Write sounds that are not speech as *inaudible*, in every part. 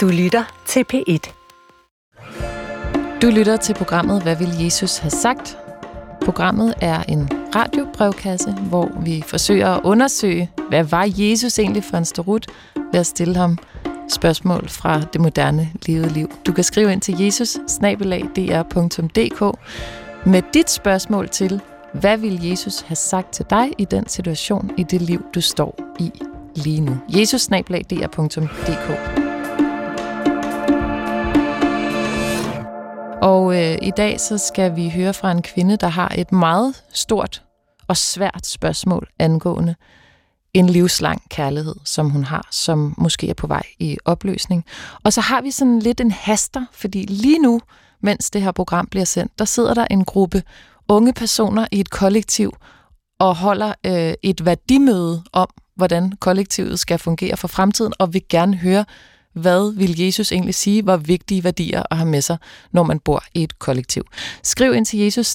Du lytter til P1. Du lytter til programmet Hvad vil Jesus have sagt? Programmet er en radiobrevkasse, hvor vi forsøger at undersøge, hvad var Jesus egentlig for en storut, ved at stille ham spørgsmål fra det moderne levede liv. Du kan skrive ind til jesus med dit spørgsmål til, hvad vil Jesus have sagt til dig i den situation, i det liv, du står i lige nu. jesus Og øh, i dag så skal vi høre fra en kvinde, der har et meget stort og svært spørgsmål angående en livslang kærlighed, som hun har, som måske er på vej i opløsning. Og så har vi sådan lidt en haster, fordi lige nu, mens det her program bliver sendt, der sidder der en gruppe unge personer i et kollektiv og holder øh, et værdimøde om, hvordan kollektivet skal fungere for fremtiden, og vil gerne høre, hvad vil Jesus egentlig sige var vigtige værdier at have med sig, når man bor i et kollektiv. Skriv ind til jesus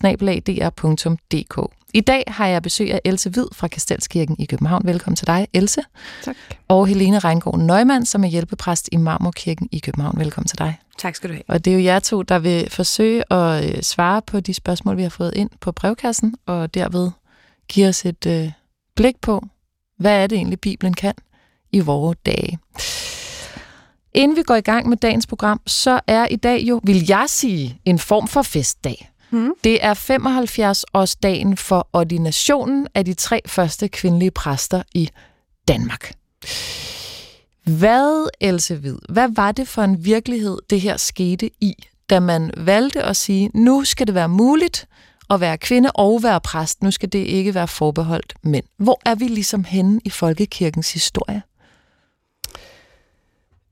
I dag har jeg besøg af Else Hvid fra Kastelskirken i København. Velkommen til dig, Else. Tak. Og Helene Reingård Nøgman, som er hjælpepræst i Marmorkirken i København. Velkommen til dig. Tak skal du have. Og det er jo jer to, der vil forsøge at øh, svare på de spørgsmål, vi har fået ind på brevkassen, og derved give os et øh, blik på, hvad er det egentlig, Bibelen kan i vores dage. Inden vi går i gang med dagens program, så er i dag jo, vil jeg sige, en form for festdag. Hmm. Det er 75-årsdagen for ordinationen af de tre første kvindelige præster i Danmark. Hvad, Else Hvid, hvad var det for en virkelighed, det her skete i, da man valgte at sige, nu skal det være muligt at være kvinde og være præst, nu skal det ikke være forbeholdt mænd. Hvor er vi ligesom henne i folkekirkens historie?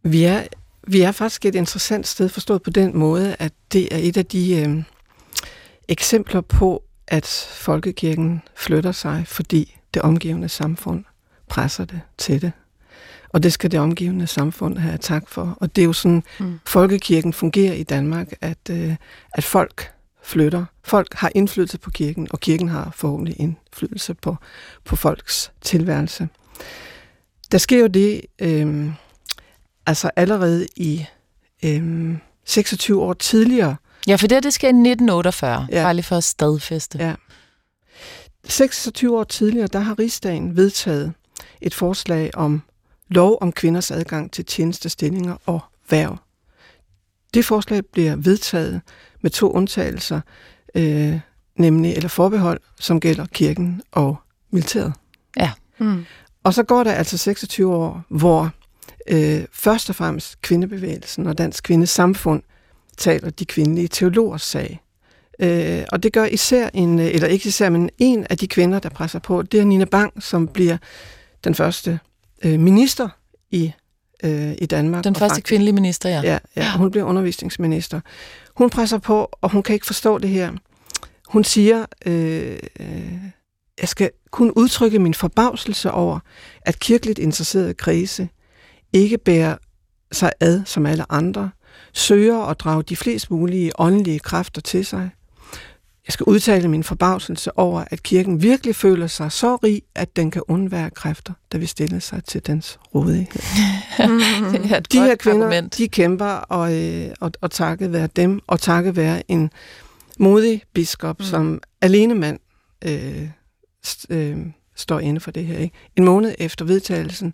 Vi er, vi er faktisk et interessant sted forstået på den måde, at det er et af de øh, eksempler på, at folkekirken flytter sig, fordi det omgivende samfund presser det til det. Og det skal det omgivende samfund have tak for. Og det er jo sådan, mm. folkekirken fungerer i Danmark, at, øh, at folk flytter. Folk har indflydelse på kirken, og kirken har forhåbentlig indflydelse på, på folks tilværelse. Der sker jo det, øh, altså allerede i øhm, 26 år tidligere. Ja, for det, det skal i 1948, ja. bare lige for at stadfæste. Ja. 26 år tidligere, der har rigsdagen vedtaget et forslag om lov om kvinders adgang til tjenestestillinger og værv. Det forslag bliver vedtaget med to undtagelser, øh, nemlig eller forbehold, som gælder kirken og militæret. Ja. Mm. Og så går der altså 26 år, hvor øh, først og fremmest kvindebevægelsen og dansk kvindesamfund taler de kvindelige teologers sag. Øh, og det gør især en, eller ikke især, men en af de kvinder, der presser på, det er Nina Bang, som bliver den første øh, minister i, øh, i Danmark. Den første kvindelige minister, ja. ja. Ja, hun bliver undervisningsminister. Hun presser på, og hun kan ikke forstå det her. Hun siger, øh, øh, jeg skal kun udtrykke min forbavselse over, at kirkeligt interesserede krise ikke bærer sig ad som alle andre, søger at drage de flest mulige åndelige kræfter til sig. Jeg skal udtale min forbavselse over, at kirken virkelig føler sig så rig, at den kan undvære kræfter, der vil stille sig til dens rådighed. *laughs* de her kvinder, argument. de kæmper, og, øh, og, og takket være dem, og takket være en modig biskop, mm. som alene mand øh, st- øh, står inde for det her. Ikke? En måned efter vedtagelsen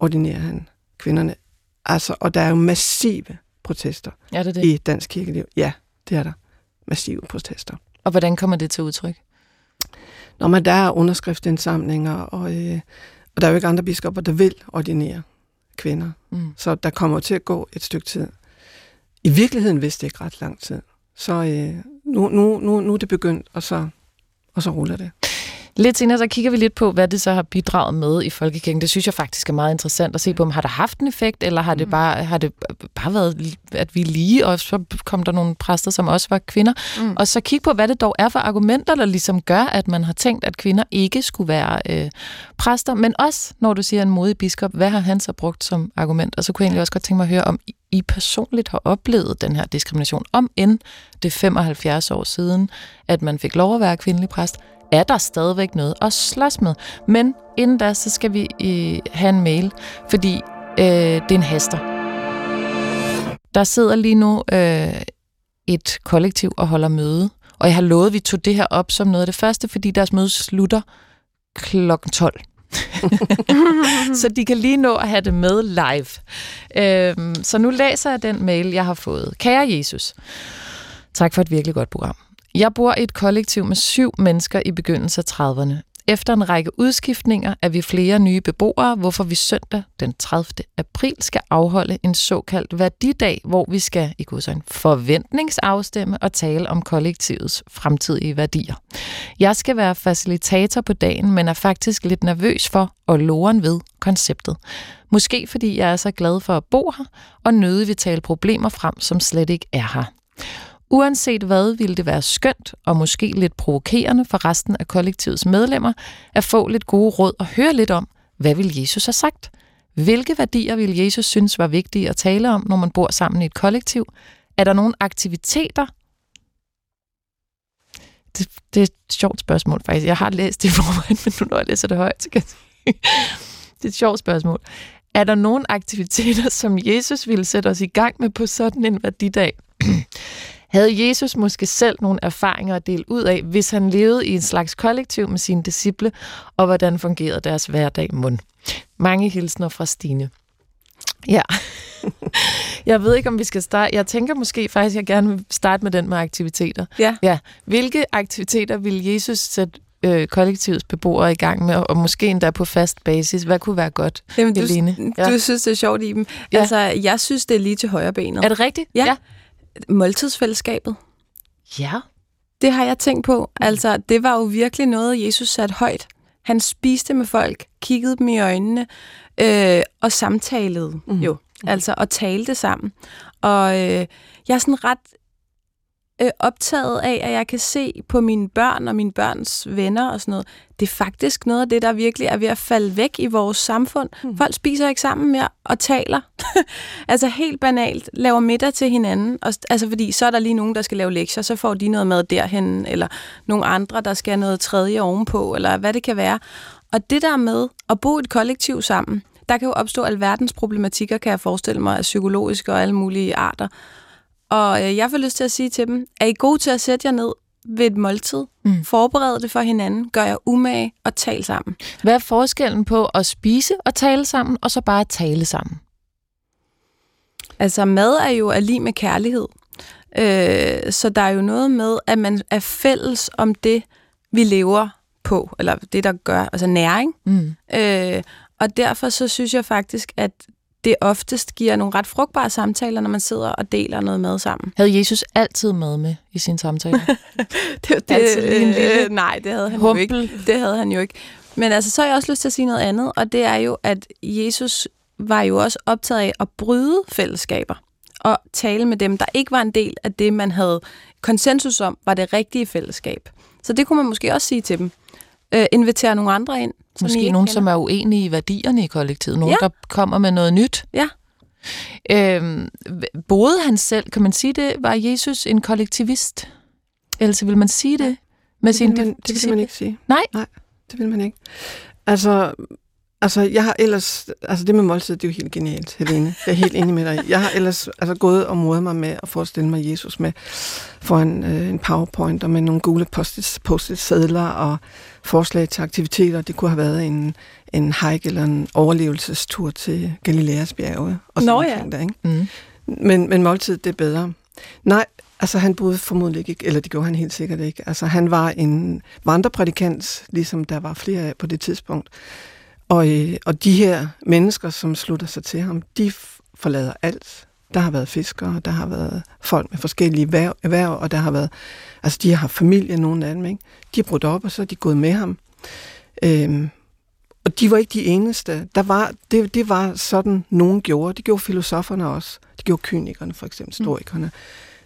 ordinerer han kvinderne. Altså, og der er jo massive protester er det det? i dansk kirkeliv. Ja, det er der. Massive protester. Og hvordan kommer det til udtryk? Når man der er underskriftsindsamlinger, og, øh, og der er jo ikke andre biskopper, der vil ordinere kvinder. Mm. Så der kommer til at gå et stykke tid. I virkeligheden vidste det ikke ret lang tid. Så øh, nu, nu, nu, nu er det begyndt, og så, og så ruller det. Lidt senere, så kigger vi lidt på, hvad det så har bidraget med i Folkekirken. Det synes jeg faktisk er meget interessant at se på, om har det haft en effekt, eller har det mm. bare, har det bare været, at vi lige, og så kom der nogle præster, som også var kvinder. Mm. Og så kigge på, hvad det dog er for argumenter, der ligesom gør, at man har tænkt, at kvinder ikke skulle være øh, præster. Men også, når du siger en modig biskop, hvad har han så brugt som argument? Og så kunne jeg egentlig også godt tænke mig at høre, om I personligt har oplevet den her diskrimination. Om end det 75 år siden, at man fik lov at være kvindelig præst, er der stadigvæk noget at slås med. Men inden da, så skal vi øh, have en mail, fordi øh, det er en haster. der sidder lige nu øh, et kollektiv og holder møde, og jeg har lovet, at vi tog det her op som noget af det første, fordi deres møde slutter klokken 12. *laughs* så de kan lige nå at have det med live. Øhm, så nu læser jeg den mail, jeg har fået. Kære Jesus, tak for et virkelig godt program. Jeg bor i et kollektiv med syv mennesker i begyndelsen af 30'erne. Efter en række udskiftninger er vi flere nye beboere, hvorfor vi søndag den 30. april skal afholde en såkaldt værdidag, hvor vi skal i en forventningsafstemme og tale om kollektivets fremtidige værdier. Jeg skal være facilitator på dagen, men er faktisk lidt nervøs for og loren ved konceptet. Måske fordi jeg er så glad for at bo her, og nødig vil tale problemer frem, som slet ikke er her. Uanset hvad ville det være skønt og måske lidt provokerende for resten af kollektivets medlemmer at få lidt gode råd og høre lidt om, hvad vil Jesus have sagt? Hvilke værdier vil Jesus synes var vigtige at tale om, når man bor sammen i et kollektiv? Er der nogle aktiviteter? Det, det er et sjovt spørgsmål faktisk. Jeg har læst det i forvejen, men nu når jeg læser det højt, så kan jeg Det er et sjovt spørgsmål. Er der nogle aktiviteter, som Jesus ville sætte os i gang med på sådan en værdidag? Havde Jesus måske selv nogle erfaringer at dele ud af, hvis han levede i en slags kollektiv med sine disciple, og hvordan fungerede deres hverdag mund? Mange hilsner fra Stine. Ja, *laughs* jeg ved ikke, om vi skal starte. Jeg tænker måske faktisk, at jeg gerne vil starte med den med aktiviteter. Ja. ja. Hvilke aktiviteter vil Jesus sætte øh, kollektivets beboere i gang med, og måske endda på fast basis. Hvad kunne være godt, Jamen, du, Helene? Ja. Du synes, det er sjovt i dem. Ja. Altså, jeg synes, det er lige til højre benet. Er det rigtigt? Ja. ja. Måltidsfællesskabet. Ja. Det har jeg tænkt på. Altså, det var jo virkelig noget, Jesus satte højt. Han spiste med folk, kiggede dem i øjnene øh, og samtalede mm. jo. Altså, og talte sammen. Og øh, jeg er sådan ret øh, optaget af, at jeg kan se på mine børn og mine børns venner og sådan noget. Det er faktisk noget af det, der virkelig er ved at falde væk i vores samfund. Mm. Folk spiser ikke sammen mere og taler. *laughs* altså helt banalt, laver middag til hinanden. Og, altså fordi så er der lige nogen, der skal lave lektier, så får de noget mad derhen, eller nogle andre, der skal have noget tredje ovenpå, eller hvad det kan være. Og det der med at bo et kollektiv sammen, der kan jo opstå alverdens problematikker, kan jeg forestille mig, af psykologiske og alle mulige arter. Og øh, jeg får lyst til at sige til dem, er I gode til at sætte jer ned ved et måltid? Mm. Forberede det for hinanden, gør jer umage og tal sammen. Hvad er forskellen på at spise og tale sammen, og så bare tale sammen? Altså mad er jo lige med kærlighed. Øh, så der er jo noget med, at man er fælles om det, vi lever på, eller det, der gør, altså næring. Mm. Øh, og derfor så synes jeg faktisk, at det oftest giver nogle ret frugtbare samtaler, når man sidder og deler noget mad sammen. Havde Jesus altid mad med i sine samtaler? *laughs* det, det, altid lige en lille øh, nej, det havde han humpel. jo ikke. Det havde han jo ikke. Men altså, så har jeg også lyst til at sige noget andet, og det er jo, at Jesus var jo også optaget af at bryde fællesskaber og tale med dem, der ikke var en del af det, man havde konsensus om, var det rigtige fællesskab. Så det kunne man måske også sige til dem. Øh, invitere nogle andre ind, som Måske nogen, kender. som er uenige i værdierne i kollektivet. Nogen, ja. der kommer med noget nyt. Ja. Øhm, boede han selv, kan man sige det, var Jesus en kollektivist? Ellers vil man sige det med det sin... Man, det vil man ikke sige. Nej? Nej, det vil man ikke. Altså, Altså, jeg har ellers... Altså, det med måltid, det er jo helt genialt, Helene. Jeg er helt enig med dig. Jeg har ellers altså, gået og modet mig med at forestille mig Jesus med foran øh, en powerpoint og med nogle gule post-it-sædler og forslag til aktiviteter. Det kunne have været en, en hike eller en overlevelsestur til Galileas bjerge. Og Nå ja. Der, ikke? Mm. Men, men måltid, det er bedre. Nej, altså han boede formodentlig ikke, eller det gjorde han helt sikkert ikke. Altså han var en vandreprædikant, ligesom der var flere af på det tidspunkt. Og, øh, og de her mennesker, som slutter sig til ham, de forlader alt. Der har været fiskere, der har været folk med forskellige erhverv, erhverv og der har været, altså de har familie, nogle af dem, ikke? De har brudt op, og så er de gået med ham. Øhm, og de var ikke de eneste. Der var, det, det var sådan, nogen gjorde. Det gjorde filosoferne også. Det gjorde kynikerne, for eksempel, mm. historikerne. Mm.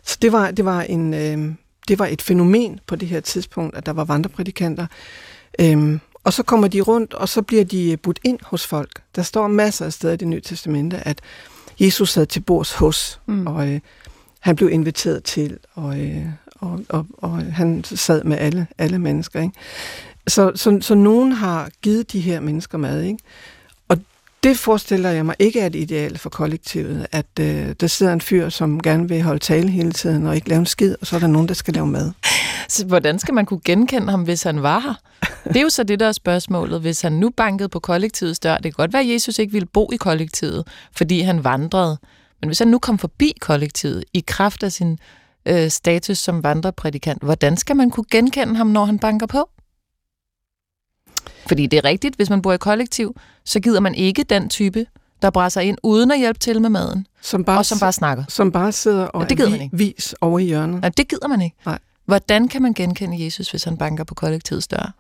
Så det var, det var en... Øh, det var et fænomen på det her tidspunkt, at der var vandreprædikanter. Øhm, og så kommer de rundt, og så bliver de budt ind hos folk. Der står masser af steder i det nye testamente, at Jesus sad til bords hos, mm. og øh, han blev inviteret til, og, øh, og, og, og han sad med alle, alle mennesker. Ikke? Så, så, så nogen har givet de her mennesker mad, ikke? Det forestiller jeg mig ikke er et ideal for kollektivet, at øh, der sidder en fyr, som gerne vil holde tale hele tiden og ikke lave en skid, og så er der nogen, der skal lave mad. Så hvordan skal man kunne genkende ham, hvis han var her? Det er jo så det, der er spørgsmålet. Hvis han nu bankede på kollektivets dør, det kan godt være, at Jesus ikke ville bo i kollektivet, fordi han vandrede. Men hvis han nu kom forbi kollektivet i kraft af sin øh, status som vandreprædikant, hvordan skal man kunne genkende ham, når han banker på? Fordi det er rigtigt, hvis man bor i kollektiv, så gider man ikke den type, der brænder ind uden at hjælpe til med maden, Som bare, og som bare snakker. som bare sidder og Ja, det gider er man ikke. vis over i hjørnet. Nej, det gider man ikke. Nej. Hvordan kan man genkende Jesus, hvis han banker på kollektivets dør?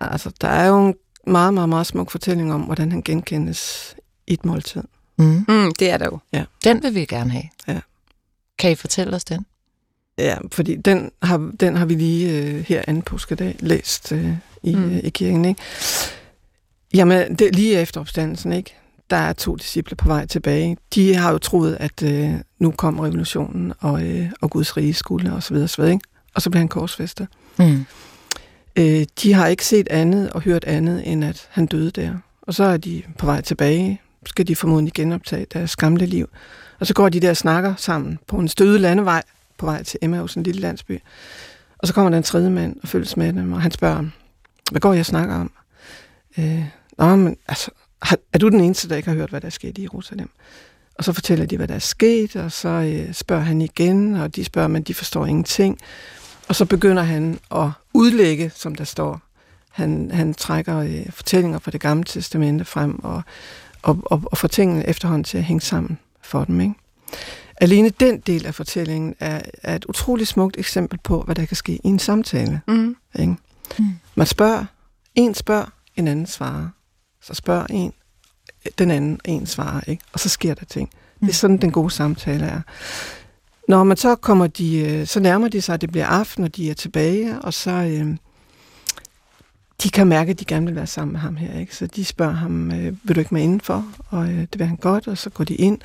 Altså, der er jo en meget, meget, meget smuk fortælling om, hvordan han genkendes i et måltid. Mm. Mm, det er der jo. Den vil vi gerne have. Ja. Kan I fortælle os den? Ja, fordi den har, den har vi lige øh, her anden påskedag læst øh, i, Mm. øh, i kirken, ikke? Jamen, det, lige efter opstandelsen, ikke? Der er to disciple på vej tilbage. De har jo troet, at øh, nu kom revolutionen, og, øh, og Guds rige skulle, og så videre, og så videre, ikke? Og så blev han korsfæstet. Mm. Øh, de har ikke set andet og hørt andet, end at han døde der. Og så er de på vej tilbage, skal de formodentlig genoptage deres gamle liv. Og så går de der og snakker sammen på en støde landevej på vej til Emmaus, en lille landsby. Og så kommer der en tredje mand og følges med dem, og han spørger hvad går jeg og snakker om? Øh, Nå, men altså, har, er du den eneste, der ikke har hørt, hvad der er sket i Jerusalem? Og så fortæller de, hvad der er sket, og så øh, spørger han igen, og de spørger, men de forstår ingenting. Og så begynder han at udlægge, som der står. Han, han trækker øh, fortællinger fra det gamle testamente frem, og, og, og, og får tingene efterhånden til at hænge sammen for dem. Ikke? Alene den del af fortællingen er, er et utroligt smukt eksempel på, hvad der kan ske i en samtale. Mm. Ikke? Mm. Man spørger, en spørger, en anden svarer. Så spørger en, den anden, en svarer. Ikke? Og så sker der ting. Det Mm. er sådan, den gode samtale er. Når man så kommer de, øh, så nærmer de sig, at det bliver aften, og de er tilbage, og så øh, de kan mærke, at de gerne vil være sammen med ham her. Ikke? Så de spørger ham, øh, vil du ikke med indenfor? Og øh, det vil han godt, og så går de ind.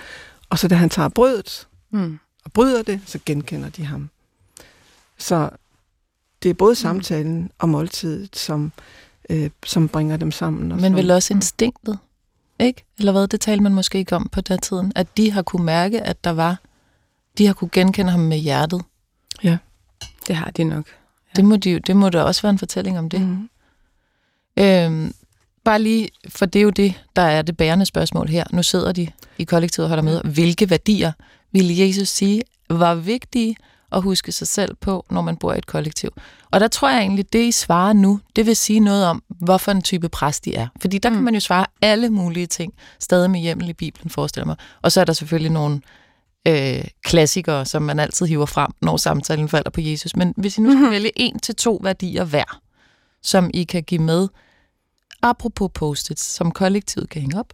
Og så da han tager brødet Mm. og bryder det, så genkender de ham. Så det er både samtalen og måltidet, som, øh, som bringer dem sammen. Og Men vel også instinktet, ikke? Eller hvad, det talte man måske ikke om på den tiden. At de har kunne mærke, at der var, de har kunne genkende ham med hjertet. Det har de nok. Det må, de, det må da også være en fortælling om det. Mm. Øhm, bare lige, for det er jo det, der er det bærende spørgsmål her. Nu sidder de i kollektivet og holder med. Hvilke værdier ville Jesus sige var vigtige at huske sig selv på, når man bor i et kollektiv? Og der tror jeg egentlig, det I svarer nu, det vil sige noget om, hvorfor en type præst de er. Fordi der mm. kan man jo svare alle mulige ting, stadig med hjemmel i Bibelen, forestiller mig. Og så er der selvfølgelig nogle øh, klassikere, som man altid hiver frem, når samtalen falder på Jesus. Men hvis I nu skal vælge en til to værdier hver, som I kan give med, apropos post som kollektivet kan hænge op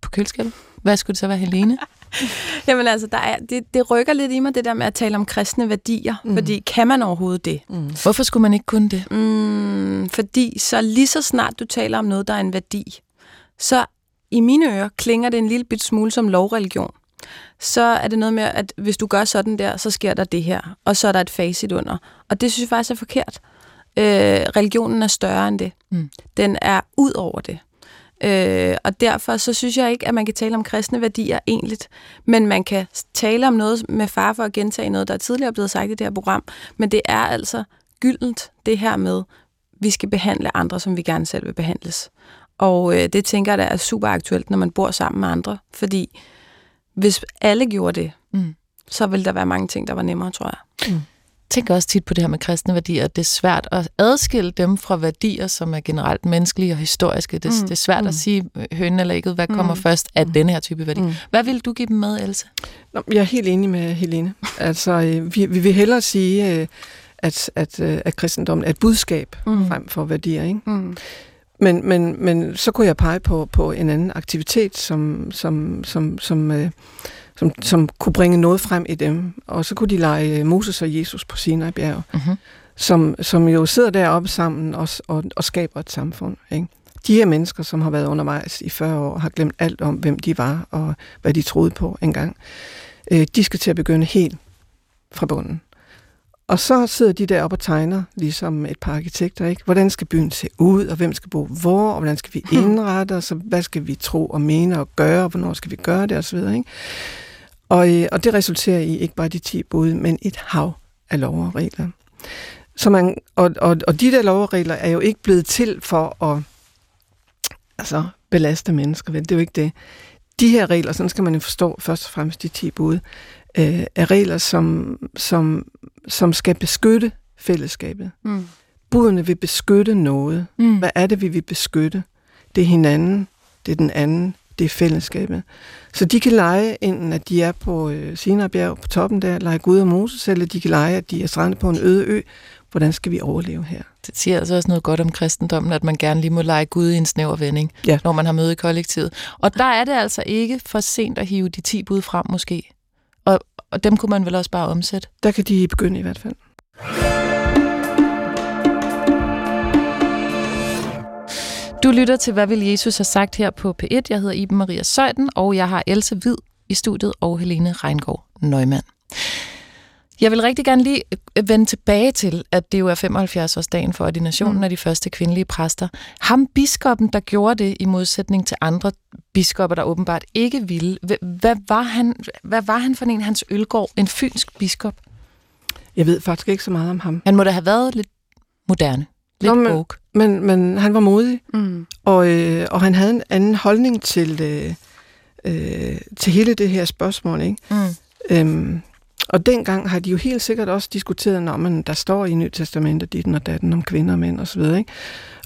på køleskabet. Hvad skulle det så være, Helene? *laughs* Jamen altså, der er, det, det rykker lidt i mig, det der med at tale om kristne værdier. Mm. Fordi kan man overhovedet det? Mm. Hvorfor skulle man ikke kunne det? Mm, fordi så lige så snart du taler om noget, der er en værdi, så i mine ører klinger det en lille bit smule som lovreligion. Så er det noget med, at hvis du gør sådan der, så sker der det her, og så er der et facit under. Og det synes jeg faktisk er forkert. Øh, religionen er større end det. Mm. Den er ud over det. Øh, og derfor så synes jeg ikke, at man kan tale om kristne værdier egentlig, men man kan tale om noget med far for at gentage noget, der er tidligere blevet sagt i det her program. Men det er altså gyldent, det her med, vi skal behandle andre, som vi gerne selv vil behandles. Og øh, det tænker jeg, der er super aktuelt, når man bor sammen med andre. Fordi hvis alle gjorde det, Mm. så ville der være mange ting, der var nemmere, tror jeg. Tænker også tit på det her med kristne værdier, det er svært at adskille dem fra værdier, som er generelt menneskelige og historiske. Det, mm. Mm. det er svært mm. at sige øh, hønen eller ægget, hvad kommer Mm. først af denne her type værdi. Mm. Hvad vil du give dem med, Else? Nå, jeg er helt enig med Helene. Altså, øh, vi, vi vil hellere sige, øh, at, at, øh, at kristendommen er et budskab Mm. frem for værdier. Ikke? Mm. Men, men, men så kunne jeg pege på, på en anden aktivitet, som, som, som, som, øh, som, som kunne bringe noget frem i dem. Og så kunne de lege øh, Moses og Jesus på Sinai bjerg, Mm-hmm. som, som jo sidder deroppe sammen og, og, og skaber et samfund. Ikke? De her mennesker, som har været undervejs i 40 år, har glemt alt om, hvem de var og hvad de troede på engang. Øh, de skal til at begynde helt fra bunden. Og så sidder de der og tegner, ligesom et par arkitekter, ikke? Hvordan skal byen se ud, og hvem skal bo hvor, og hvordan skal vi indrette os, og hvad skal vi tro og mene og gøre, og hvornår skal vi gøre det, osv., ikke? Og, øh, og det resulterer i ikke bare de 10 bud, men et hav af lov og regler. Så man, og, og, og de der lov og regler er jo ikke blevet til for at altså, belaste mennesker, vel? Det er jo ikke det. De her regler, sådan skal man jo forstå først og fremmest de 10 bud, øh, er regler, som, som, som skal beskytte fællesskabet. Mm. Budene vil beskytte noget. Mm. Hvad er det, vi vil beskytte? Det er hinanden, det er den anden, det er fællesskabet. Så de kan lege, enten at de er på øh, Sinabjerg på toppen der, lege Gud og Moses, eller de kan lege, at de er strandet på en øde ø. Hvordan skal vi overleve her? Det siger altså også noget godt om kristendommen, at man gerne lige må lege Gud i en snæver vending, ja. når man har møde i kollektivet. Og der er det altså ikke for sent at hive de 10 bud frem måske. Og, dem kunne man vel også bare omsætte? Der kan de begynde i hvert fald. Du lytter til, hvad vil Jesus have sagt her på P1. Jeg hedder Iben Maria Søjden, og jeg har Else Hvid i studiet og Helene Reingård Neumann. Jeg vil rigtig gerne lige øh, vende tilbage til, at det jo er 75-årsdagen for ordinationen mm. af de første kvindelige præster. Ham biskoppen, der gjorde det i modsætning til andre biskopper, der åbenbart ikke ville. Hvad var han, hvad var han for en, hans ølgård? En fynsk biskop? Jeg ved faktisk ikke så meget om ham. Han må da have været lidt moderne. Lidt Nå, men, men, men han var modig, mm. og, øh, og han havde en anden holdning til, øh, øh, til hele det her spørgsmål. Ikke? Mm. Øhm, og dengang har de jo helt sikkert også diskuteret, når man, der står i Nyt Testamentet dit og datten om kvinder og mænd osv., ikke?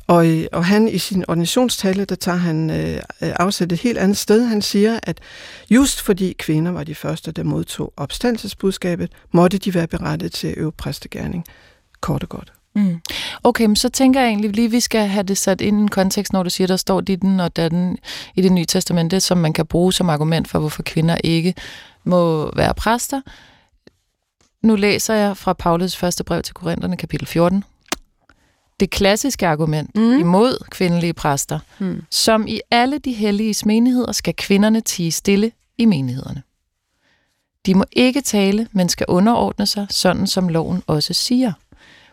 Og, øh, og han i sin ordinationstale, der tager han øh, afsæt et helt andet sted. Han siger, at just fordi kvinder var de første, der modtog opstandelsesbudskabet, måtte de være berettet til at øve præstegærning. Kort og godt. Mm. Okay, men så tænker jeg egentlig lige, at vi skal have det sat ind i en kontekst, når du siger, der står ditten og datten i det nye testamente, som man kan bruge som argument for, hvorfor kvinder ikke må være præster. Nu læser jeg fra Paulus første brev til Korintherne, kapitel 14. Det klassiske argument mm. imod kvindelige præster, mm. som i alle de hellige menigheder skal kvinderne tige stille i menighederne. De må ikke tale, men skal underordne sig, sådan som loven også siger.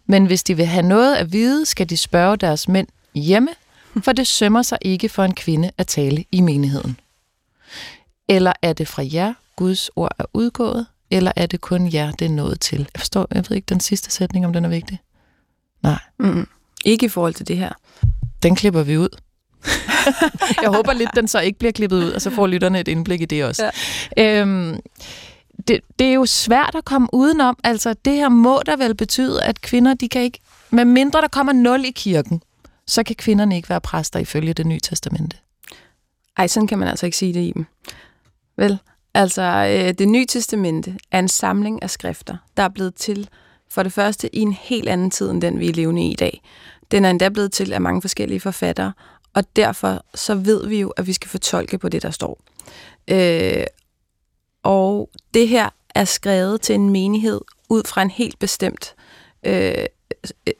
Men hvis de vil have noget at vide, skal de spørge deres mænd hjemme, for det sømmer sig ikke for en kvinde at tale i menigheden. Eller er det fra jer, Guds ord er udgået, eller er det kun jer, det er nået til? Jeg forstår, jeg ved ikke den sidste sætning, om den er vigtig. Nej. Mm, ikke i forhold til det her. Den klipper vi ud. *laughs* jeg håber lidt, den så ikke bliver klippet ud, og så får lytterne et indblik i det også. Ja. Øhm, det, det er jo svært at komme udenom. Altså, det her må der vel betyde, at kvinder, de kan ikke... Med mindre der kommer nul i kirken, så kan kvinderne ikke være præster ifølge det nye testamente. Ej, sådan kan man altså ikke sige det i dem. Vel? Altså, øh, det nye testamente er en samling af skrifter, der er blevet til for det første i en helt anden tid, end den vi er levende i i dag. Den er endda blevet til af mange forskellige forfattere, og derfor så ved vi jo, at vi skal fortolke på det, der står. Øh, og det her er skrevet til en menighed ud fra en helt bestemt øh,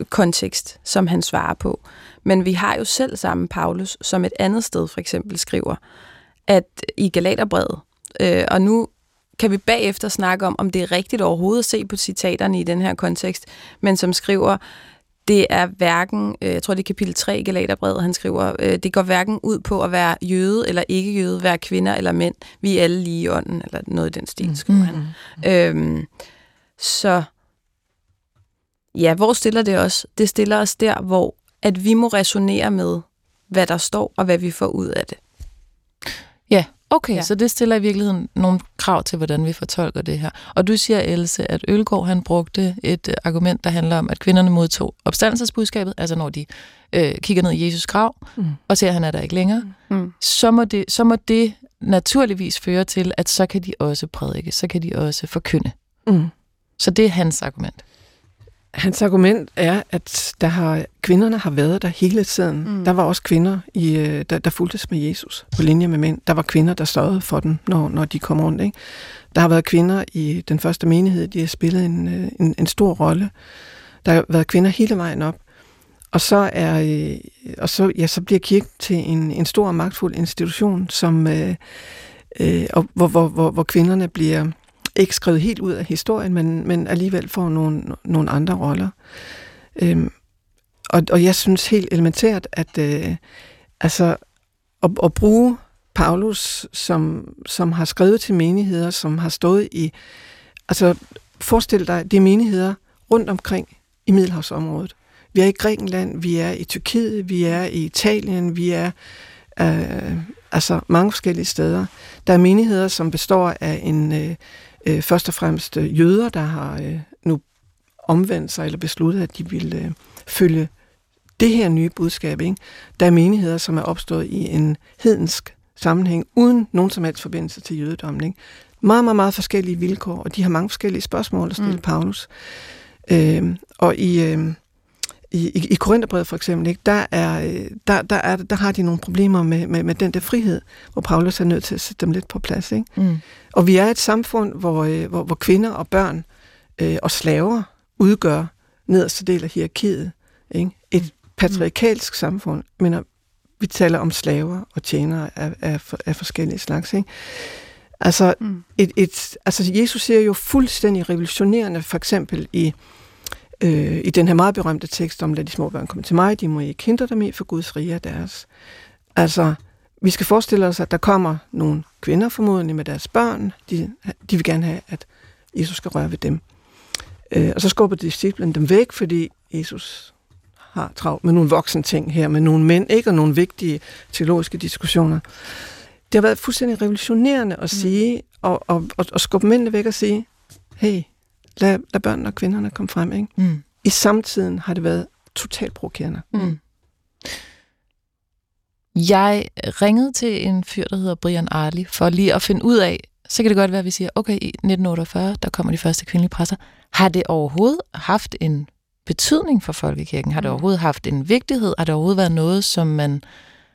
kontekst, som han svarer på. Men vi har jo selv sammen Paulus, som et andet sted for eksempel skriver, at i Galaterbrevet, Øh, og nu kan vi bagefter snakke om, om det er rigtigt overhovedet at se på citaterne i den her kontekst, men som skriver, det er hverken, øh, jeg tror det er kapitel 3 i Galaterbrevet, han skriver, øh, det går hverken ud på at være jøde eller ikke jøde, være kvinder eller mænd. Vi er alle lige i ånden, eller noget i den stil, skriver mm. han. Øhm, så ja, hvor stiller det os? Det stiller os der, hvor at vi må resonere med, hvad der står, og hvad vi får ud af det. Ja, Okay, ja. så det stiller i virkeligheden nogle krav til, hvordan vi fortolker det her. Og du siger, Else, at Ølgaard han brugte et øh, argument, der handler om, at kvinderne modtog opstandelsesbudskabet, altså når de øh, kigger ned i Jesus grav, mm. og ser, at han er der ikke længere, mm. så, må det, så må det naturligvis føre til, at så kan de også prædike, så kan de også forkynde. Mm. Så det er hans argument. Hans argument er, at der har, kvinderne har været der hele tiden. Mm. Der var også kvinder, i, øh, der, der fulgtes med Jesus på linje med mænd. Der var kvinder, der stod for dem, når, når de kom rundt. Ikke? Der har været kvinder i den første menighed, de har spillet en, øh, en, en stor rolle. Der har været kvinder hele vejen op. Og så, er, øh, og så, ja, så bliver kirken til en, en stor og magtfuld institution, som, øh, øh, og, hvor, hvor, hvor, hvor kvinderne bliver ikke skrevet helt ud af historien, men, men alligevel får nogle, nogle andre roller. Øhm, og, og jeg synes helt elementært, at øh, altså, at, at bruge Paulus, som, som har skrevet til menigheder, som har stået i... Altså, forestil dig, det er menigheder rundt omkring i Middelhavsområdet. Vi er i Grækenland, vi er i Tyrkiet, vi er i Italien, vi er øh, altså mange forskellige steder. Der er menigheder, som består af en øh, øh, først og fremmest øh, jøder, der har øh, nu omvendt sig eller besluttet, at de vil øh, følge det her nye budskab. Ikke? Der er menigheder, som er opstået i en hedensk sammenhæng, uden nogen som helst forbindelse til jødedommen. Ikke? Meget, meget, meget forskellige vilkår, og de har mange forskellige spørgsmål at stille mm. Paulus. Øh, og i... Øh, i, i, i Korintherbrevet for eksempel, ikke, der, er, øh, der, der, er, der har de nogle problemer med, med, med den der frihed, hvor Paulus er nødt til at sætte dem lidt på plads. Ikke? Mm. Og vi er et samfund, hvor, øh, hvor, hvor kvinder og børn øh, og slaver udgør nederste del af hierarkiet. Ikke? Et patriarkalsk mm. samfund, men vi taler om slaver og tjenere af, af, af forskellige slags. Ikke? Altså, mm. et, et, altså, Jesus siger jo fuldstændig revolutionerende, for eksempel i øh, i den her meget berømte tekst om, lad de små børn komme til mig, de må ikke hindre dem i, for Guds rige er deres. Altså, vi skal forestille os, at der kommer nogle kvinder formodentlig med deres børn. De, de vil gerne have, at Jesus skal røre ved dem. Øh, og så skubber disciplen dem væk, fordi Jesus har travlt med nogle voksne ting her, med nogle mænd, ikke og nogle vigtige teologiske diskussioner. Det har været fuldstændig revolutionerende at mm. sige, og, og, og, og skubbe mændene væk og sige, hey, lad, lad børnene og kvinderne komme frem. Ikke? Mm. I samtiden har det været totalt provokerende. Mm. Jeg ringede til en fyr, der hedder Brian Arli, for lige at finde ud af, så kan det godt være, at vi siger, okay, i 1948, der kommer de første kvindelige præster. Har det overhovedet haft en betydning for folkekirken? Har det mm. overhovedet haft en vigtighed? Har det overhovedet været noget, som man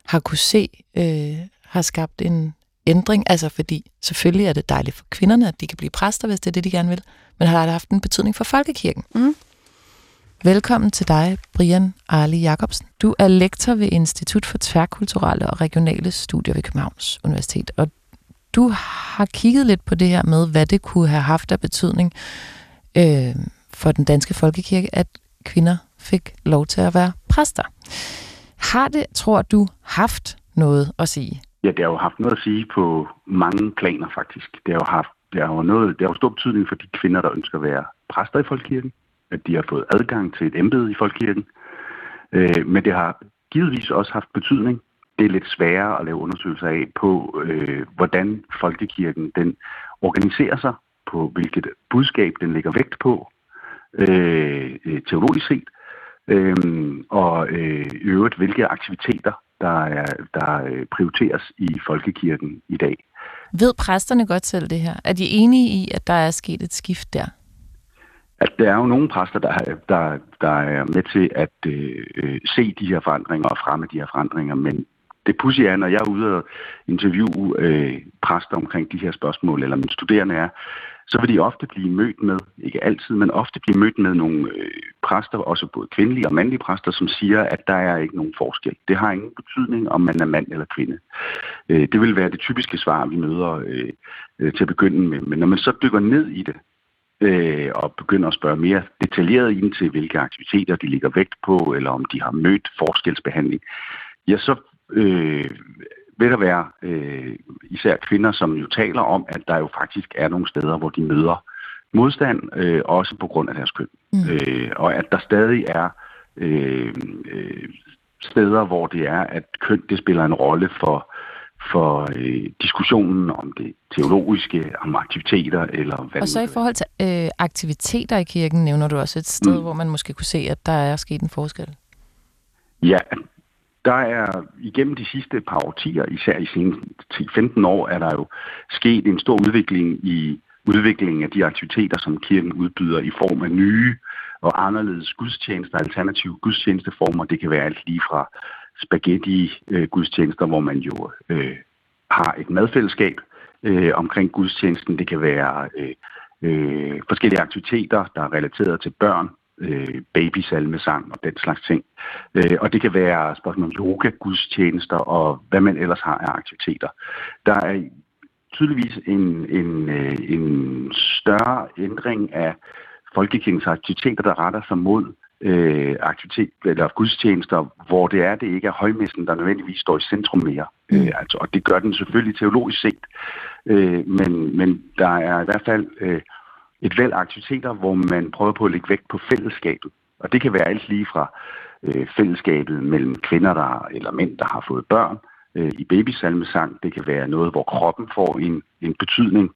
har kunne se øh, har skabt en ændring? Altså fordi selvfølgelig er det dejligt for kvinderne, at de kan blive præster, hvis det er det, de gerne vil men har det haft en betydning for folkekirken. Mm. Velkommen til dig, Brian Arli Jacobsen. Du er lektor ved Institut for Tværkulturelle og Regionale Studier ved Københavns Universitet, og du har kigget lidt på det her med, hvad det kunne have haft af betydning øh, for den danske folkekirke, at kvinder fik lov til at være præster. Har det, tror du, haft noget at sige? Ja, det har jo haft noget at sige på mange planer faktisk. Det har jo haft det har jo noget, det har jo stor betydning for de kvinder, der ønsker at være præster i Folkekirken, at de har fået adgang til et embede i Folkekirken. Øh, men det har givetvis også haft betydning. Det er lidt sværere at lave undersøgelser af på, øh, hvordan Folkekirken den organiserer sig, på hvilket budskab den lægger vægt på, øh, øh teologisk set, øh, og øh, i øvrigt hvilke aktiviteter, der, er, der øh, prioriteres i Folkekirken i dag. Ved præsterne godt selv det her? Er de enige i, at der er sket et skift der? At der er jo nogle præster, der, der, der er med til at øh, øh, se de her forandringer og fremme de her forandringer, men det pudsige er, når jeg er ude og interviewe øh, præster omkring de her spørgsmål, eller mine studerende er, så vil de ofte blive mødt med, ikke altid, men ofte blive mødt med nogle øh, præster, også både kvindelige og mandlige præster, som siger, at der er ikke nogen forskel. Det har ingen betydning, om man er mand eller kvinde. Øh, det vil være det typiske svar, vi møder øh, øh, til at begynde med. Men når man så dykker ned i det, øh, og begynder at spørge mere detaljeret ind til, hvilke aktiviteter de ligger vægt på, eller om de har mødt forskelsbehandling, ja, så øh, vil der være øh, især kvinder, som jo taler om, at der jo faktisk er nogle steder, hvor de møder modstand, øh, også på grund af deres køn. Mm. Øh, og at der stadig er øh, øh, steder, hvor det er, at køn det spiller en rolle for, for øh, diskussionen om det teologiske, om aktiviteter eller hvad Og så i forhold til øh, aktiviteter i kirken, nævner du også et sted, mm. hvor man måske kunne se, at der er sket en forskel. Ja, der er igennem de sidste par årtier, især i seneste 10-15 år, er der jo sket en stor udvikling i udviklingen af de aktiviteter, som kirken udbyder i form af nye og anderledes gudstjenester, alternative gudstjenesteformer. Det kan være alt lige fra spaghetti-gudstjenester, øh, hvor man jo øh, har et madfællesskab øh, omkring gudstjenesten. Det kan være øh, øh, forskellige aktiviteter, der er relateret til børn, øh, babysalmesang og den slags ting. Øh, og det kan være spørgsmål om yoga, gudstjenester og hvad man ellers har af aktiviteter. Der er tydeligvis en, en, øh, en større ændring af folkekirkens aktiviteter, der retter sig mod øh, aktivitet eller gudstjenester, hvor det er, det ikke er højmessen, der nødvendigvis står i centrum mere. Mm. Øh, altså, og det gør den selvfølgelig teologisk set, øh, men, men der er i hvert fald øh, et væld aktiviteter, hvor man prøver på at lægge vægt på fællesskabet. Og det kan være alt lige fra øh, fællesskabet mellem kvinder der, eller mænd, der har fået børn, øh, i babysalmesang. Det kan være noget, hvor kroppen får en, en betydning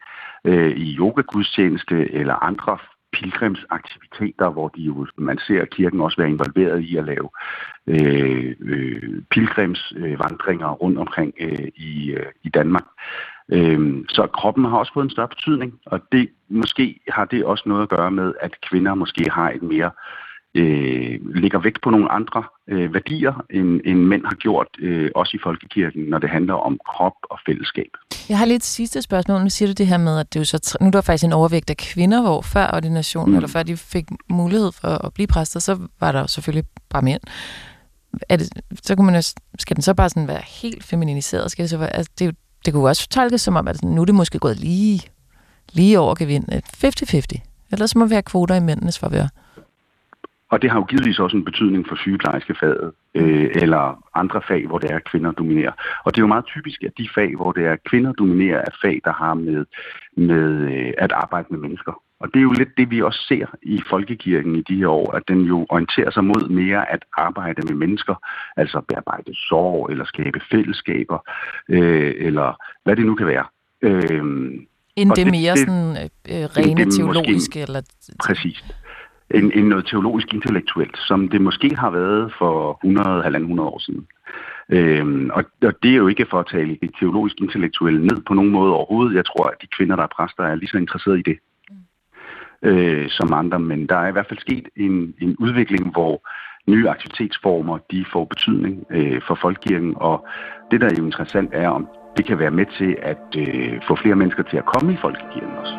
øh, i yogagudstjeneste eller andre pilgrimsaktiviteter, hvor de jo, man ser kirken også være involveret i at lave øh, øh, pilgrimsvandringer rundt omkring øh, i, øh, i Danmark. Øh, så kroppen har også fået en større betydning, og det måske har det også noget at gøre med, at kvinder måske har et mere øh, lægger vægt på nogle andre øh, værdier, end, end mænd har gjort, øh, også i folkekirken, når det handler om krop og fællesskab. Jeg har lidt sidste spørgsmål. Nu siger du det her med, at det er så, nu er der faktisk en overvægt af kvinder, hvor før ordinationen, mm. eller før de fik mulighed for at blive præster, så var der selvfølgelig bare mænd. Er det, så kunne man jo, skal den så bare sådan være helt femininiseret? Skal det, så være, altså det, det kunne også tolkes som om, at nu er det måske gået lige, lige over gevind. 50-50. Ellers må vi have kvoter i mændenes forvær. Og det har jo givetvis også en betydning for sygeplejerskefaget øh, eller andre fag, hvor det er, at kvinder dominerer. Og det er jo meget typisk, at de fag, hvor det er, at kvinder dominerer, er fag, der har med, med øh, at arbejde med mennesker. Og det er jo lidt det, vi også ser i folkekirken i de her år, at den jo orienterer sig mod mere at arbejde med mennesker, altså bearbejde sorg, eller skabe fællesskaber, øh, eller hvad det nu kan være. Øh, End det, det mere det, sådan øh, rene det, teologiske? Måske, eller... Præcis end, end noget teologisk intellektuelt, som det måske har været for 100-100 år siden. Øhm, og, og det er jo ikke for at tale det teologisk intellektuelle ned på nogen måde overhovedet. Jeg tror, at de kvinder, der er præster, er lige så interesserede i det øh, som andre. Men der er i hvert fald sket en, en udvikling, hvor nye aktivitetsformer de får betydning øh, for folkekirken. Og det, der er jo interessant, er, om det kan være med til at øh, få flere mennesker til at komme i folkekirken også.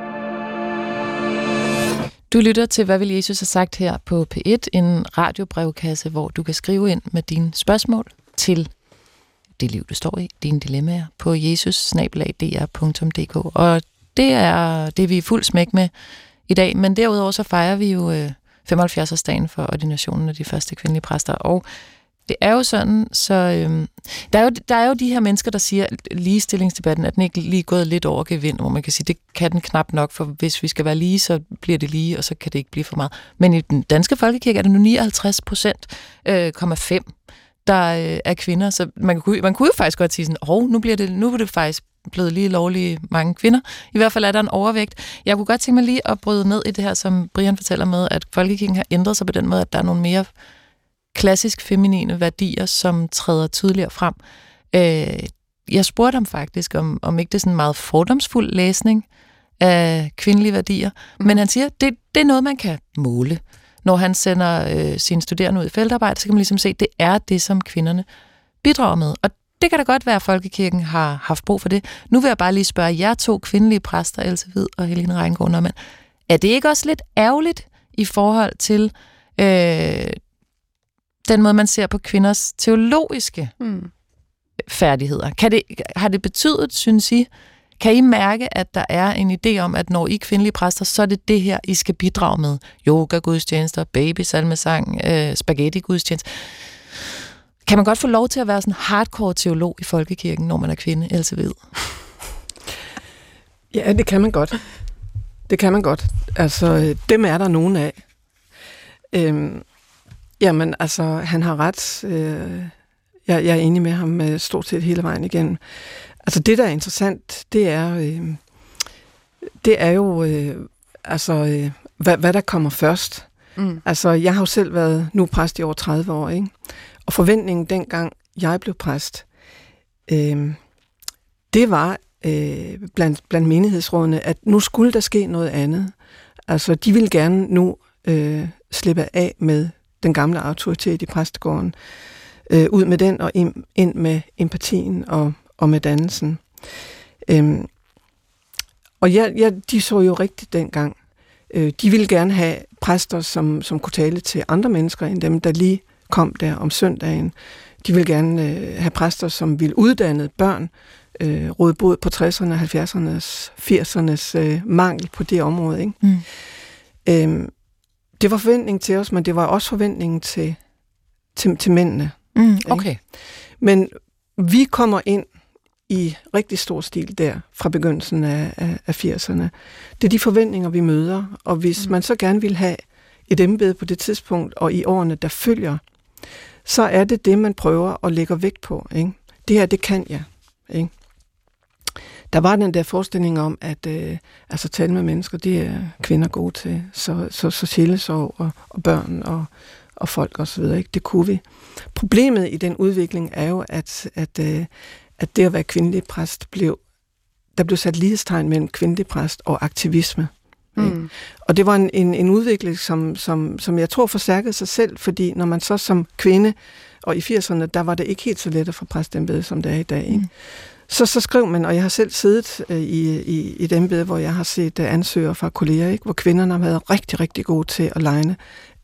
Du lytter til, hvad vil Jesus have sagt her på P1, en radiobrevkasse, hvor du kan skrive ind med dine spørgsmål til det liv, du står i, dine dilemmaer, på jesus Og det er det, vi er fuld smæk med i dag. Men derudover så fejrer vi jo øh, 75-årsdagen for ordinationen af de første kvindelige præster. Og det er jo sådan, så øhm, der, er jo, der er jo de her mennesker, der siger, at ligestillingsdebatten, at den ikke lige gået lidt over gevind, hvor man kan sige, det kan den knap nok, for hvis vi skal være lige, så bliver det lige, og så kan det ikke blive for meget. Men i den danske folkekirke er det nu 59 procent, øh, 5, der øh, er kvinder, så man kunne, man kunne jo faktisk godt sige sådan, hov, nu, bliver det, nu er det faktisk blevet lige lovlige mange kvinder. I hvert fald er der en overvægt. Jeg kunne godt tænke mig lige at bryde ned i det her, som Brian fortæller med, at folkekirken har ændret sig på den måde, at der er nogle mere klassisk feminine værdier, som træder tydeligere frem. Øh, jeg spurgte ham faktisk, om, om ikke det er sådan en meget fordomsfuld læsning af kvindelige værdier, mm. men han siger, det, det er noget, man kan måle. Når han sender øh, sine studerende ud i feltarbejde, så kan man ligesom se, at det er det, som kvinderne bidrager med. Og det kan da godt være, at Folkekirken har haft brug for det. Nu vil jeg bare lige spørge jer to kvindelige præster, Else Hvid og Helene Reingård Norman. Er det ikke også lidt ærgerligt i forhold til øh, den måde, man ser på kvinders teologiske mm. færdigheder. Kan det, har det betydet, synes I, kan I mærke, at der er en idé om, at når I er kvindelige præster, så er det det her, I skal bidrage med? Yoga, gudstjenester, baby, salmesang, øh, spaghetti, gudstjenester. Kan man godt få lov til at være sådan hardcore teolog i folkekirken, når man er kvinde, Else ved? *laughs* Ja, det kan man godt. Det kan man godt. Altså, dem er der nogen af. Øhm, Jamen, altså, han har ret. Øh, jeg, jeg er enig med ham øh, stort set hele vejen igen. Altså, det, der er interessant, det er, øh, det er jo, øh, altså, øh, hvad, hvad der kommer først. Mm. Altså, jeg har jo selv været nu præst i over 30 år, ikke? Og forventningen dengang, jeg blev præst, øh, det var øh, blandt, blandt menighedsrådene, at nu skulle der ske noget andet. Altså, de ville gerne nu øh, slippe af med den gamle autoritet i præstegården. Øh, ud med den og ind, ind med empatien og, og med dannelsen. Øhm, og ja, ja, de så jo rigtigt dengang. Øh, de ville gerne have præster, som, som kunne tale til andre mennesker end dem, der lige kom der om søndagen. de vil gerne øh, have præster, som vil uddanne børn, øh, råde bod på 60'erne, 70'ernes, 80'ernes øh, mangel på det område. Ikke? Mm. Øhm, det var forventningen til os, men det var også forventningen til, til, til mændene. Mm, okay. Ikke? Men vi kommer ind i rigtig stor stil der fra begyndelsen af, af, af 80'erne. Det er de forventninger, vi møder, og hvis mm. man så gerne vil have et embede på det tidspunkt og i årene, der følger, så er det det, man prøver at lægge vægt på. Ikke? Det her, det kan jeg. Ikke? Der var den der forestilling om, at øh, altså tale med mennesker, det er kvinder gode til. Så, så, så sjælesorg og, og børn og, og folk osv., ikke? det kunne vi. Problemet i den udvikling er jo, at, at, øh, at det at være kvindelig præst blev, der blev sat lighedstegn mellem kvindelig præst og aktivisme. Mm. Og det var en, en, en udvikling, som, som, som jeg tror forstærkede sig selv, fordi når man så som kvinde, og i 80'erne, der var det ikke helt så let at få præstembedet, som det er i dag. Ikke? Mm. Så, så skrev man, og jeg har selv siddet øh, i, i, i et embede, hvor jeg har set uh, ansøgere fra kolleger, ikke? hvor kvinderne har været rigtig, rigtig gode til at legne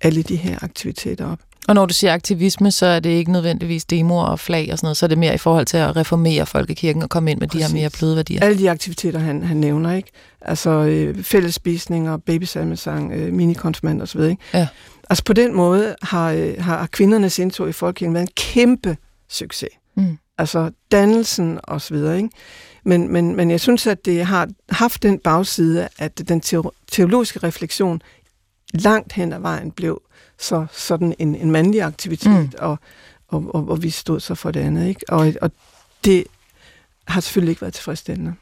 alle de her aktiviteter op. Og når du siger aktivisme, så er det ikke nødvendigvis demoer og flag og sådan noget, så er det mere i forhold til at reformere folkekirken og komme ind med Præcis. de her mere bløde værdier. Alle de aktiviteter, han, han nævner, ikke? Altså øh, fællesspisninger, babysalmesang, øh, minikonfirmand osv., ikke? Ja. Altså på den måde har, øh, har kvindernes indtog i folkekirken været en kæmpe succes. Mm. Altså dannelsen og så videre, ikke? Men, men, men jeg synes, at det har haft den bagside, at den teologiske refleksion langt hen ad vejen blev så sådan en, en mandlig aktivitet, mm. og, og, og, og vi stod så for det andet. Ikke? Og, og det har selvfølgelig ikke været tilfredsstillende.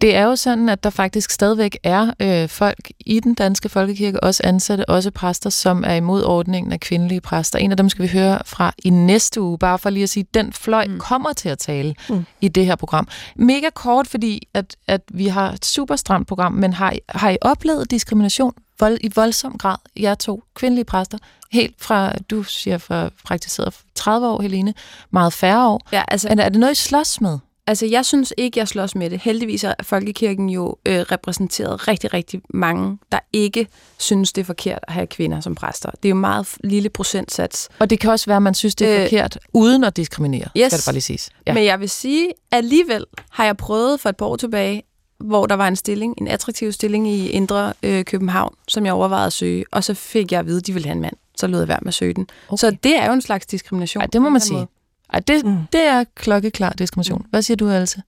Det er jo sådan, at der faktisk stadigvæk er øh, folk i den danske folkekirke, også ansatte, også præster, som er imod ordningen af kvindelige præster. En af dem skal vi høre fra i næste uge, bare for lige at sige, at den fløj mm. kommer til at tale mm. i det her program. Mega kort, fordi at, at vi har et super stramt program, men har, har I oplevet diskrimination vold, i voldsom grad, jeg to kvindelige præster, helt fra, du siger, fra praktiseret 30 år, Helene, meget færre år. Ja, altså, er, er det noget, I slås med? Altså, jeg synes ikke, jeg slås med det. Heldigvis er Folkekirken jo øh, repræsenteret rigtig, rigtig mange, der ikke synes, det er forkert at have kvinder som præster. Det er jo meget lille procentsats. Og det kan også være, at man synes, det er øh, forkert, uden at diskriminere, yes. skal det bare lige siges. Ja. Men jeg vil sige, alligevel har jeg prøvet for et par år tilbage hvor der var en stilling, en attraktiv stilling i Indre øh, København, som jeg overvejede at søge, og så fik jeg at vide, at de ville have en mand. Så lød jeg være med at søge den. Okay. Så det er jo en slags diskrimination. Ej, det må man sige. Ej, det, mm. det er klokkeklar diskrimination. Hvad siger du, altså?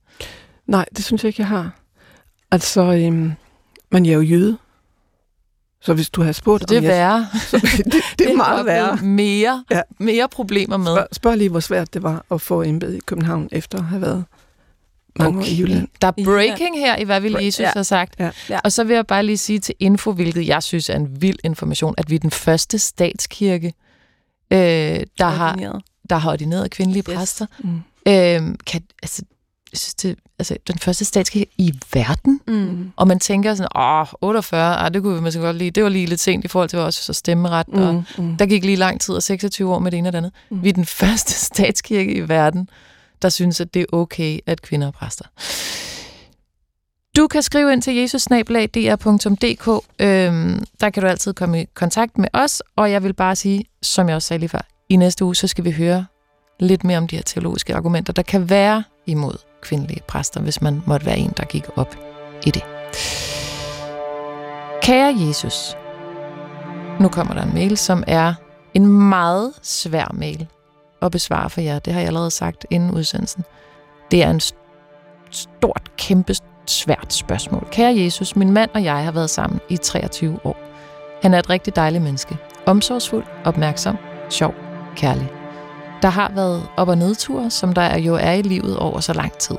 Nej, det synes jeg ikke, jeg har. Altså, øhm, man er jo jøde. Så hvis du har spurgt så det er om værre. *laughs* Så, det, det, det er meget værre. Mere, ja. mere problemer med. Spørg, spørg lige, hvor svært det var at få embed i København efter at have været mange okay. i Jylland. Der er breaking her i, hvad vi Jesus ja. har sagt. Ja. Ja. Og så vil jeg bare lige sige til info, hvilket jeg synes er en vild information, at vi er den første statskirke, øh, der, har, der har ordineret kvindelige yes. præster. Mm. Øh, kan, altså, jeg synes, det, altså, den første statskirke i verden. Mm. Og man tænker sådan, åh, 48, ah, det kunne vi måske godt lide. Det var lige lidt sent i forhold til også så stemmeret. Mm. Og mm. Der gik lige lang tid, og 26 år med det ene og det andet. Mm. Vi er den *laughs* første statskirke i verden, der synes, at det er okay, at kvinder er præster. Du kan skrive ind til jesusnabelag.dr.dk. Øhm, der kan du altid komme i kontakt med os, og jeg vil bare sige, som jeg også sagde lige før, i næste uge, så skal vi høre lidt mere om de her teologiske argumenter, der kan være imod kvindelige præster, hvis man måtte være en, der gik op i det. Kære Jesus, nu kommer der en mail, som er en meget svær mail at besvare for jer. Det har jeg allerede sagt inden udsendelsen. Det er en stort, kæmpe, svært spørgsmål. Kære Jesus, min mand og jeg har været sammen i 23 år. Han er et rigtig dejligt menneske. Omsorgsfuld, opmærksom, sjov, kærlig. Der har været op- og nedture, som der jo er i livet over så lang tid.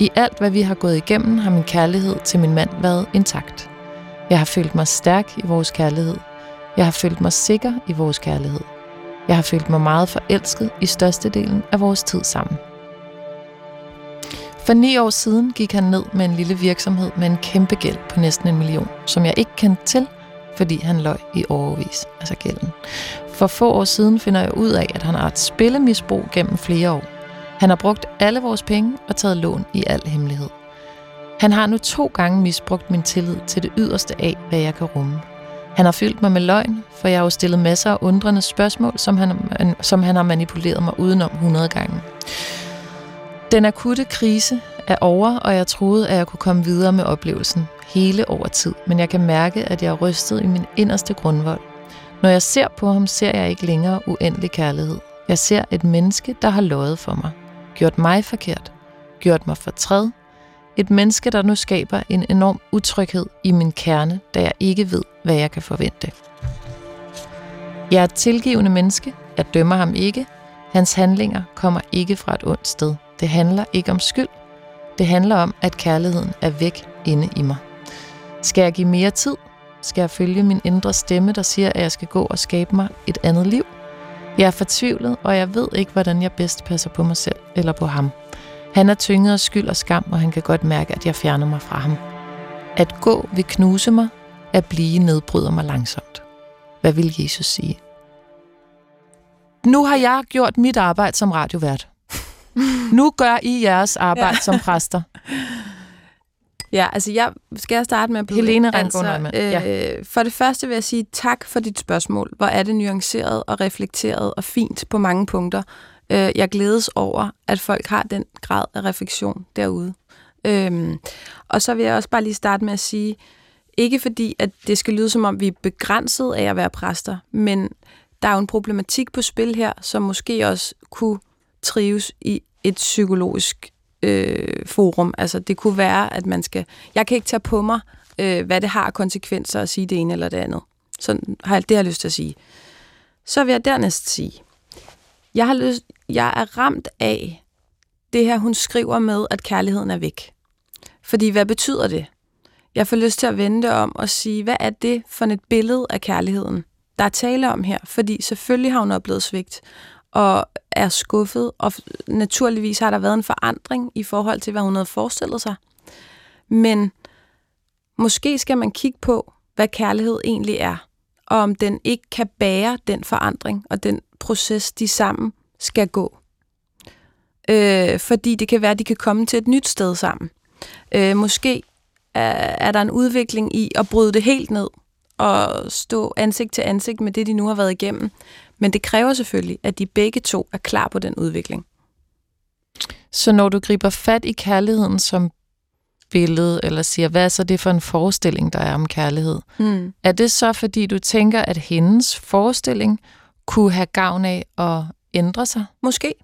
I alt, hvad vi har gået igennem, har min kærlighed til min mand været intakt. Jeg har følt mig stærk i vores kærlighed. Jeg har følt mig sikker i vores kærlighed. Jeg har følt mig meget forelsket i størstedelen af vores tid sammen. For ni år siden gik han ned med en lille virksomhed med en kæmpe gæld på næsten en million, som jeg ikke kendte til, fordi han løj i overvis, altså gælden. For få år siden finder jeg ud af, at han har et spillemisbrug gennem flere år. Han har brugt alle vores penge og taget lån i al hemmelighed. Han har nu to gange misbrugt min tillid til det yderste af, hvad jeg kan rumme. Han har fyldt mig med løgn, for jeg har jo stillet masser af undrende spørgsmål, som han, som han har manipuleret mig udenom 100 gange. Den akutte krise er over, og jeg troede, at jeg kunne komme videre med oplevelsen hele over tid, men jeg kan mærke, at jeg er rystet i min inderste grundvold. Når jeg ser på ham, ser jeg ikke længere uendelig kærlighed. Jeg ser et menneske, der har løjet for mig, gjort mig forkert, gjort mig fortræd, et menneske, der nu skaber en enorm utryghed i min kerne, da jeg ikke ved, hvad jeg kan forvente. Jeg er et tilgivende menneske. Jeg dømmer ham ikke. Hans handlinger kommer ikke fra et ondt sted. Det handler ikke om skyld. Det handler om, at kærligheden er væk inde i mig. Skal jeg give mere tid? Skal jeg følge min indre stemme, der siger, at jeg skal gå og skabe mig et andet liv? Jeg er fortvivlet, og jeg ved ikke, hvordan jeg bedst passer på mig selv eller på ham. Han er tynget af skyld og skam, og han kan godt mærke, at jeg fjerner mig fra ham. At gå vil knuse mig, at blive nedbryder mig langsomt. Hvad vil Jesus sige? Nu har jeg gjort mit arbejde som radiovært. *laughs* Nu gør I jeres arbejde ja. som præster. Ja, altså jeg skal jeg starte med at blive... Helene altså, øh, ja. For det første vil jeg sige tak for dit spørgsmål. Hvor er det nuanceret og reflekteret og fint på mange punkter. Øh, jeg glædes over, at folk har den grad af refleksion derude. Øhm, og så vil jeg også bare lige starte med at sige, ikke fordi, at det skal lyde som om, vi er begrænset af at være præster, men der er jo en problematik på spil her, som måske også kunne trives i et psykologisk øh, forum. Altså det kunne være, at man skal... Jeg kan ikke tage på mig, øh, hvad det har konsekvenser at sige det ene eller det andet. Så har jeg det har jeg lyst til at sige. Så vil jeg dernæst sige, jeg, har lyst, jeg er ramt af det her, hun skriver med, at kærligheden er væk. Fordi hvad betyder det? Jeg får lyst til at vende om og sige, hvad er det for et billede af kærligheden, der er tale om her? Fordi selvfølgelig har hun oplevet svigt og er skuffet, og naturligvis har der været en forandring i forhold til, hvad hun havde forestillet sig. Men måske skal man kigge på, hvad kærlighed egentlig er, og om den ikke kan bære den forandring og den proces, de sammen skal gå. Øh, fordi det kan være, at de kan komme til et nyt sted sammen. Øh, måske er, er der en udvikling i at bryde det helt ned og stå ansigt til ansigt med det, de nu har været igennem. Men det kræver selvfølgelig, at de begge to er klar på den udvikling. Så når du griber fat i kærligheden som billede, eller siger, hvad er så det for en forestilling, der er om kærlighed? Mm. Er det så, fordi du tænker, at hendes forestilling kunne have gavn af at ændre sig? Måske.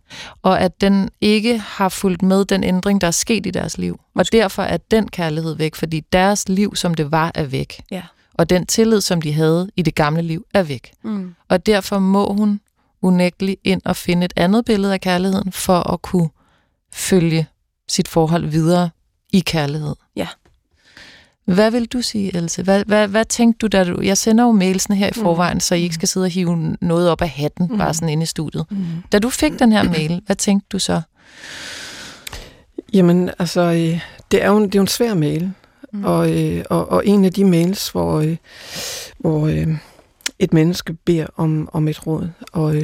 Og at den ikke har fulgt med den ændring, der er sket i deres liv. Måske. Og derfor er den kærlighed væk, fordi deres liv, som det var, er væk. Ja. Og den tillid, som de havde i det gamle liv, er væk. Mm. Og derfor må hun unægteligt ind og finde et andet billede af kærligheden, for at kunne følge sit forhold videre i kærlighed. Ja. Hvad vil du sige, Else? Hvad, hvad, hvad tænkte du, da du... Jeg sender jo mailsene her i mm. forvejen, mm. så I ikke skal sidde og hive noget op af hatten, mm. bare sådan inde i studiet. Mm. Da du fik den her mail, hvad tænkte du så? Jamen, altså, øh, det er jo en, det er jo en svær mail. Mm. Og, øh, og, og en af de mails, hvor, øh, hvor et menneske beder om, om et råd, og,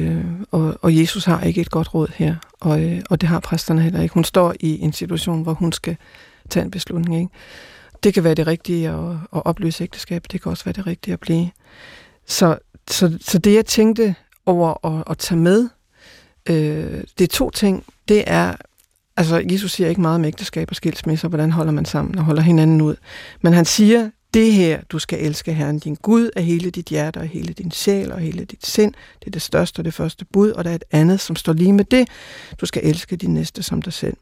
og, og Jesus har ikke et godt råd her, og, og det har præsterne heller ikke. Hun står i en situation, hvor hun skal tage en beslutning, ikke? Det kan være det rigtige at, at opløse ægteskab, det kan også være det rigtige at blive. Så, så, så det, jeg tænkte over at, at tage med, øh, det er to ting. Det er, altså Jesus siger ikke meget om ægteskab og skilsmisser, hvordan holder man sammen og holder hinanden ud. Men han siger, det her, du skal elske Herren din Gud af hele dit hjerte og hele din sjæl og hele dit sind. Det er det største og det første bud, og der er et andet, som står lige med det. Du skal elske din næste som dig selv.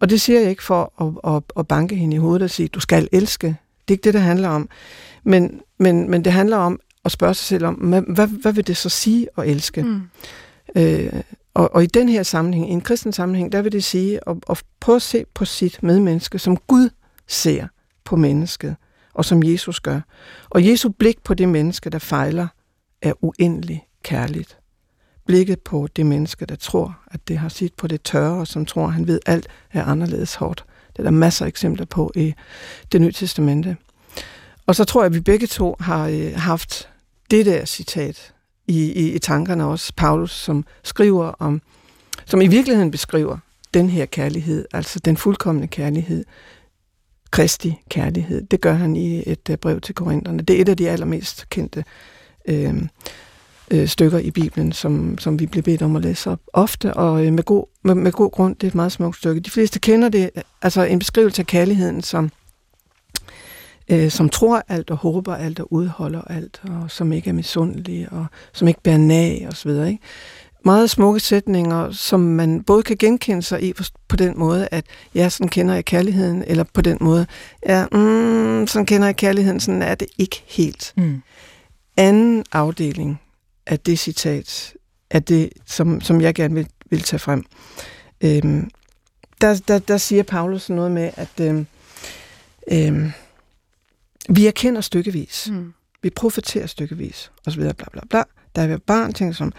Og det siger jeg ikke for at, at, at banke hende i hovedet og sige, du skal elske. Det er ikke det, det handler om. Men, men, men det handler om at spørge sig selv om, hvad, hvad vil det så sige at elske? Mm. Øh, og, og i den her sammenhæng, i en kristen sammenhæng, der vil det sige at, at prøve at se på sit medmenneske, som Gud ser på mennesket, og som Jesus gør. Og Jesu blik på det menneske, der fejler, er uendelig kærligt blikket på det menneske, der tror, at det har sit på det tørre, og som tror, at han ved, at alt er anderledes hårdt. Det er der masser af eksempler på i det nye testamente. Og så tror jeg, at vi begge to har øh, haft det der citat i, i, i tankerne også. Paulus, som skriver om, som i virkeligheden beskriver den her kærlighed, altså den fuldkommende kærlighed. Kristi kærlighed. Det gør han i et øh, brev til korinterne. Det er et af de allermest kendte øh, øh, stykker i Bibelen, som, som vi bliver bedt om at læse op ofte, og øh, med, god, med, med god grund, det er et meget smukt stykke. De fleste kender det, altså en beskrivelse af kærligheden, som, øh, som tror alt og håber alt og udholder alt, og som ikke er misundelig, og som ikke bærer nag osv., ikke? meget smukke sætninger, som man både kan genkende sig i på den måde, at ja, sådan kender jeg kærligheden, eller på den måde, ja, mm, sådan kender jeg kærligheden, sådan er det ikke helt. Mm. Anden afdeling af det citat, er det, som, som jeg gerne vil, vil tage frem. Øhm, der, der, der siger Paulus noget med, at øhm, øhm, vi erkender stykkevis. Mm. Vi profeterer stykkevis, og så videre, bla bla bla. Der er barn, ting som,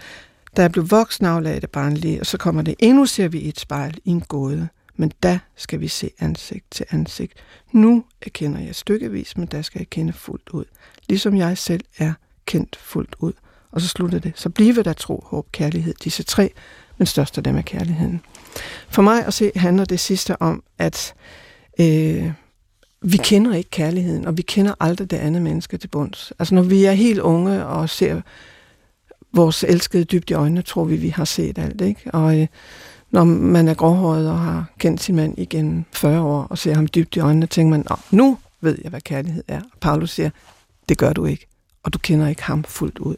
da jeg blev voksen, aflagde det barnlige, og så kommer det, endnu ser vi et spejl i en gåde, men da skal vi se ansigt til ansigt. Nu erkender jeg stykkevis, men da skal jeg kende fuldt ud, ligesom jeg selv er kendt fuldt ud. Og så slutter det. Så blive der tro, håb, kærlighed, disse tre, men størst af dem er kærligheden. For mig at se handler det sidste om, at øh, vi kender ikke kærligheden, og vi kender aldrig det andet menneske til bunds. Altså når vi er helt unge og ser vores elskede dybt i øjnene, tror vi, vi har set alt. Ikke? Og øh, når man er gråhåret og har kendt sin mand igen 40 år og ser ham dybt i øjnene, tænker man, nu ved jeg, hvad kærlighed er. Og Paulus siger, det gør du ikke, og du kender ikke ham fuldt ud.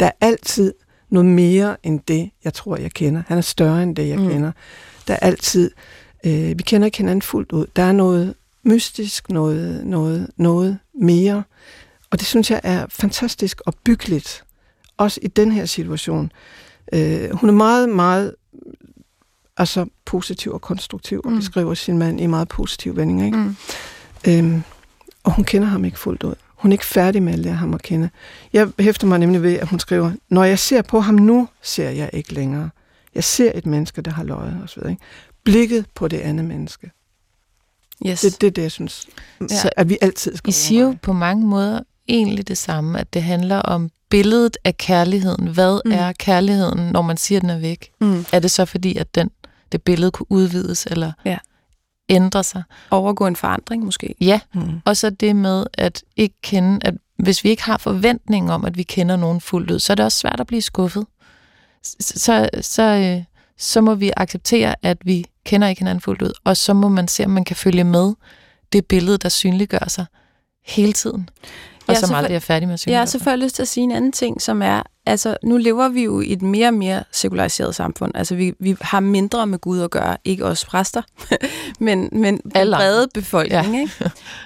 Der er altid noget mere end det, jeg tror, jeg kender. Han er større end det, jeg mm. kender. Der er altid, øh, vi kender ikke hinanden fuldt ud. Der er noget mystisk, noget, noget, noget mere. Og det synes jeg er fantastisk og byggeligt også i den her situation. Øh, hun er meget, meget altså positiv og konstruktiv, og mm. beskriver sin mand i meget positiv vending. Ikke? Mm. Øhm, og hun kender ham ikke fuldt ud. Hun er ikke færdig med at lære ham at kende. Jeg hæfter mig nemlig ved, at hun skriver, når jeg ser på ham nu, ser jeg ikke længere. Jeg ser et menneske, der har løjet osv. Ikke? Blikket på det andet menneske. Yes. Det er det, det, jeg synes, ja. at vi altid skal I siger jo på mange måder egentlig det samme, at det handler om billedet af kærligheden. Hvad mm. er kærligheden, når man siger, at den er væk? Mm. Er det så fordi, at den, det billede kunne udvides eller ja. Ændre sig? Overgå en forandring måske? Ja, mm. og så det med at ikke kende, at hvis vi ikke har forventning om, at vi kender nogen fuldt ud, så er det også svært at blive skuffet. Så, så, så, øh, så må vi acceptere, at vi kender ikke hinanden fuldt ud, og så må man se, om man kan følge med det billede, der synliggør sig hele tiden og ja, som aldrig er færdig med at. Ja, så får jeg lyst til at sige en anden ting, som er, altså nu lever vi jo i et mere og mere sekulariseret samfund. Altså vi, vi har mindre med Gud at gøre, ikke os præster, *laughs* men, men den brede befolkning. Ja.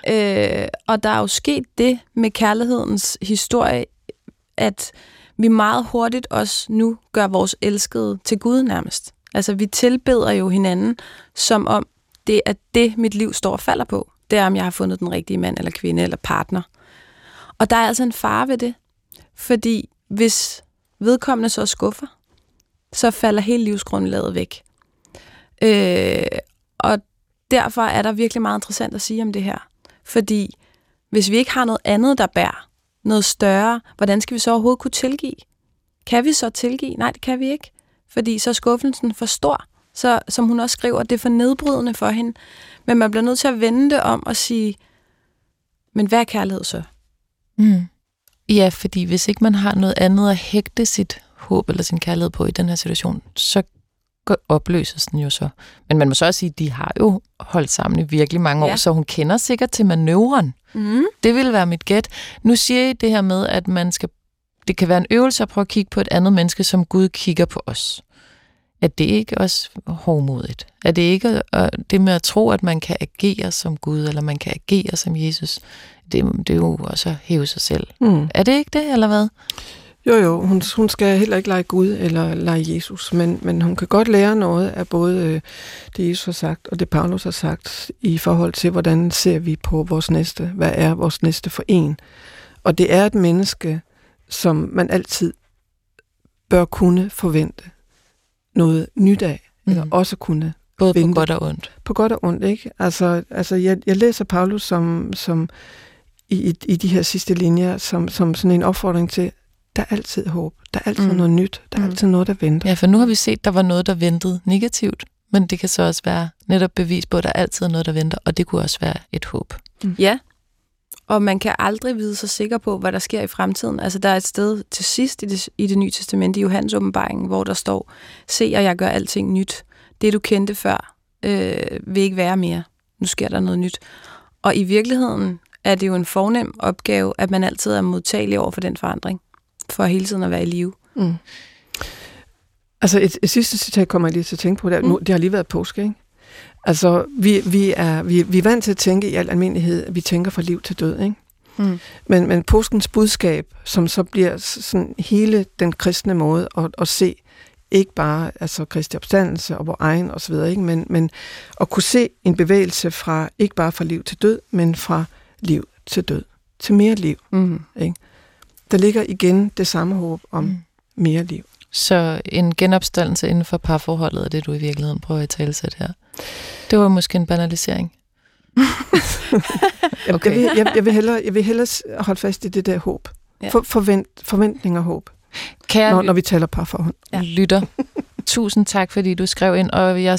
Ikke? øh, og der er jo sket det med kærlighedens historie, at vi meget hurtigt også nu gør vores elskede til Gud nærmest. Altså vi tilbeder jo hinanden, som om det er det, mit liv står og falder på. Det er, om jeg har fundet den rigtige mand eller kvinde eller partner. Og der er altså en fare ved det, fordi hvis vedkommende så skuffer, så falder hele livsgrundlaget væk. Øh, og derfor er der virkelig meget interessant at sige om det her. Fordi hvis vi ikke har noget andet, der bærer, noget større, hvordan skal vi så overhovedet kunne tilgive? Kan vi så tilgive? Nej, det kan vi ikke. Fordi så er skuffelsen for stor. Så, som hun også skriver, det er for nedbrydende for hende. Men man bliver nødt til at vende det om og sige, men hvad er kærlighed så? Mm. Ja, fordi hvis ikke man har noget andet at hægte sit håb eller sin kærlighed på i den her situation, så opløses den jo så. Men man må så også sige, at de har jo holdt sammen i virkelig mange ja. år, så hun kender sikkert til manøvren. Mm. Det vil være mit gæt. Nu siger I det her med, at man skal, det kan være en øvelse at prøve at kigge på et andet menneske, som Gud kigger på os. Er det ikke også hårdmodigt? Er det ikke det med at tro, at man kan agere som Gud, eller man kan agere som Jesus? Det, det er jo også at hæve sig selv. Mm. Er det ikke det, eller hvad? Jo, jo. Hun, hun skal heller ikke lege Gud eller lege Jesus, men, men hun kan godt lære noget af både øh, det, Jesus har sagt og det, Paulus har sagt, i forhold til, hvordan ser vi på vores næste? Hvad er vores næste for en? Og det er et menneske, som man altid bør kunne forvente noget nyt af, mm. eller også kunne Både vente. på godt og ondt. På godt og ondt, ikke? Altså, altså jeg, jeg læser Paulus som, som i, i, i de her sidste linjer som, som sådan en opfordring til, der er altid håb, der er altid mm. noget nyt, der er mm. altid noget, der venter. Ja, for nu har vi set, der var noget, der ventede negativt, men det kan så også være netop bevis på, at der altid er noget, der venter, og det kunne også være et håb. Mm. Ja, og man kan aldrig vide sig sikker på, hvad der sker i fremtiden. Altså, der er et sted til sidst i det, i det nye testamente, i Johannes åbenbaring, hvor der står, se, og jeg gør alting nyt. Det, du kendte før, øh, vil ikke være mere. Nu sker der noget nyt. Og i virkeligheden er det jo en fornem opgave, at man altid er modtagelig over for den forandring, for hele tiden at være i live. Mm. Altså et, et sidste citat kommer jeg lige til at tænke på. Mm. Nu, det har lige været påske, ikke? Altså, vi, vi, er, vi, vi er vant til at tænke i al almindelighed, at vi tænker fra liv til død, ikke? Mm. Men, men påskens budskab, som så bliver sådan hele den kristne måde at, at se, ikke bare altså Kristi opstandelse og vores egen osv., ikke? Men, men at kunne se en bevægelse fra, ikke bare fra liv til død, men fra liv til død, til mere liv. Mm. Ikke? Der ligger igen det samme håb om mm. mere liv. Så en genopstandelse inden for parforholdet er det, du i virkeligheden prøver at talsætte her. Det var måske en banalisering. *laughs* okay. jeg, vil, jeg, jeg, vil hellere, jeg vil hellere holde fast i det der håb. Ja. For, forvent, forventning og håb. Kære når, når vi taler parforhold. Ja. Lytter. Tusind tak, fordi du skrev ind, og jeg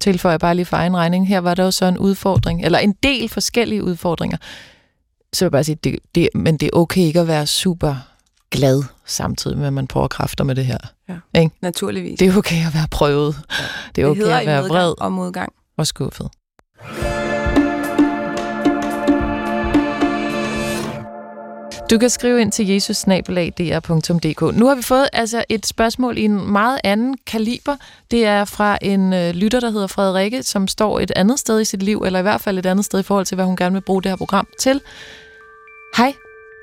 tilføjer bare lige for egen regning. Her var der jo så en udfordring, eller en del forskellige udfordringer. Så vil jeg bare sige, det, det, men det er okay ikke at være super glad, samtidig med, at man prøver kræfter med det her. Ja, ikke? naturligvis. Det er okay at være prøvet. Ja. Det er okay det at være vred og modgang. Og skuffet. Du kan skrive ind til jesusnabelag.dr.dk. Nu har vi fået altså et spørgsmål i en meget anden kaliber. Det er fra en øh, lytter, der hedder Frederikke, som står et andet sted i sit liv, eller i hvert fald et andet sted i forhold til, hvad hun gerne vil bruge det her program til. Hej,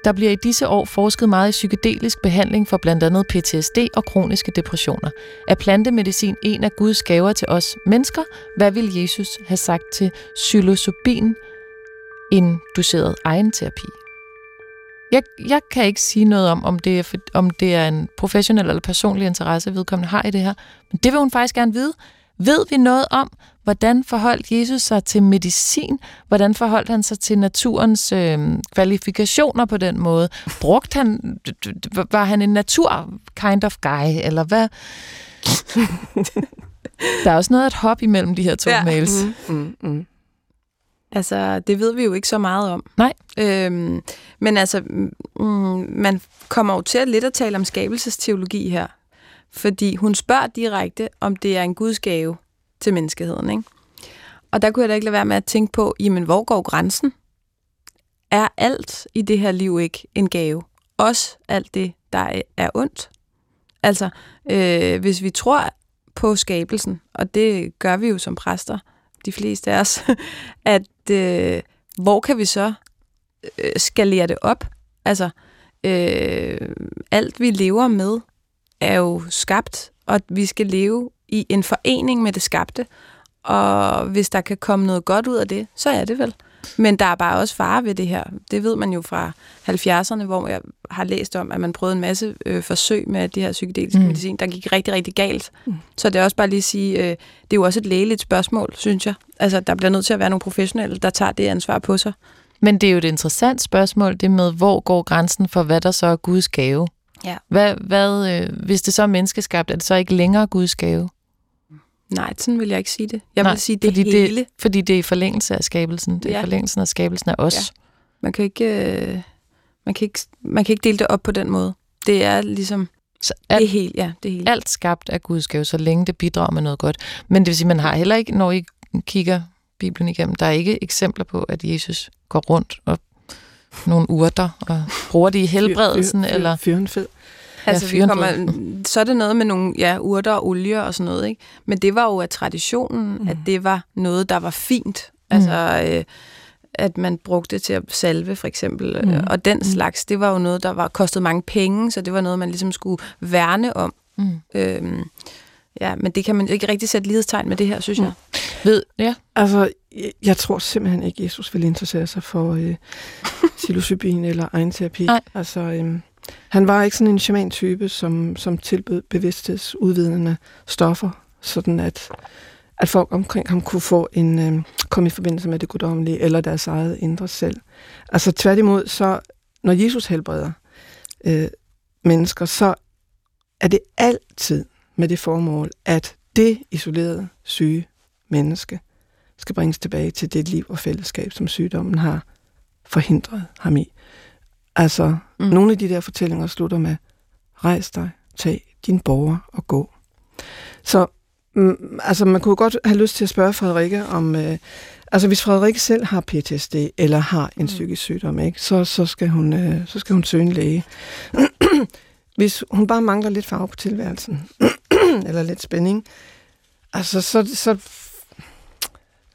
der bliver i disse år forsket meget i psykedelisk behandling for blandt andet PTSD og kroniske depressioner. Er plantemedicin en af Guds gaver til os mennesker? Hvad vil Jesus have sagt til psilocybin, induceret egenterapi? Jeg, jeg kan ikke sige noget om, om det, er, om det er en professionel eller personlig interesse, vedkommende har i det her. Men det vil hun faktisk gerne vide. Ved vi noget om, hvordan forholdt Jesus sig til medicin? Hvordan forholdt han sig til naturens øh, kvalifikationer på den måde? Brugte han, var han en natur kind of guy, eller hvad? *laughs* Der er også noget at hoppe imellem de her to ja. mails. Mm, mm, mm. Altså, det ved vi jo ikke så meget om. Nej. Øhm, men altså, mm, man kommer jo til at lidt at tale om skabelsesteologi her. Fordi hun spørger direkte, om det er en gudsgave til menneskeheden. Ikke? Og der kunne jeg da ikke lade være med at tænke på, jamen, hvor går grænsen? Er alt i det her liv ikke en gave? Også alt det, der er ondt? Altså, øh, hvis vi tror på skabelsen, og det gør vi jo som præster, de fleste af os, *laughs* at øh, hvor kan vi så øh, skalere det op? Altså, øh, alt vi lever med er jo skabt, og vi skal leve i en forening med det skabte. Og hvis der kan komme noget godt ud af det, så er det vel. Men der er bare også fare ved det her. Det ved man jo fra 70'erne, hvor jeg har læst om, at man prøvede en masse øh, forsøg med det her psykedeliske mm. medicin, der gik rigtig, rigtig galt. Mm. Så det er også bare lige at sige, øh, det er jo også et lægeligt spørgsmål, synes jeg. Altså, der bliver nødt til at være nogle professionelle, der tager det ansvar på sig. Men det er jo et interessant spørgsmål, det med, hvor går grænsen for, hvad der så er Guds gave? Ja. Hvad, hvad, øh, hvis det så er menneskeskabt, er det så ikke længere Guds gave? Nej, sådan vil jeg ikke sige det. Jeg Nej, vil sige det fordi hele. Det, fordi det er i forlængelse af skabelsen. Det er ja. forlængelsen af skabelsen af os. Ja. Man, kan ikke, øh, man, kan ikke, man kan ikke dele det op på den måde. Det er ligesom... Så alt, det helt, ja, det helt. Alt skabt af Guds gave, så længe det bidrager med noget godt. Men det vil sige, man har heller ikke, når I kigger Bibelen igennem, der er ikke eksempler på, at Jesus går rundt og nogle urter og bruger det i helbredelsen. Fyr, fyr, fyr, eller fyren fed. Altså, ja, vi kommer, så er det noget med nogle ja, urter og olie og sådan noget, ikke? Men det var jo af traditionen, mm. at det var noget, der var fint. Mm. Altså, øh, at man brugte det til at salve, for eksempel. Mm. Og den mm. slags, det var jo noget, der var kostet mange penge, så det var noget, man ligesom skulle værne om. Mm. Øhm, ja, men det kan man ikke rigtig sætte lighedstegn med det her, synes mm. jeg. Ved, ja. Altså, jeg, jeg tror simpelthen ikke, Jesus vil interessere sig for øh, psilocybin eller egenterapi. Nej. Altså, øh, han var ikke sådan en shaman-type, som, som tilbød bevidsthedsudvidende stoffer, sådan at, at folk omkring ham kunne få en øh, komme i forbindelse med det guddommelige eller deres eget indre selv. Altså tværtimod, så når Jesus helbreder øh, mennesker, så er det altid med det formål, at det isolerede syge menneske skal bringes tilbage til det liv og fællesskab, som sygdommen har forhindret ham i. Altså, mm. nogle af de der fortællinger slutter med, rejs dig, tag din borger og gå. Så mm, altså, man kunne godt have lyst til at spørge Frederikke om, øh, altså hvis Frederikke selv har PTSD eller har en mm. psykisk sygdom, ikke, så, så, skal hun, øh, så skal hun søge en læge. *clears throat* hvis hun bare mangler lidt farve på tilværelsen, *clears throat* eller lidt spænding, altså så, så,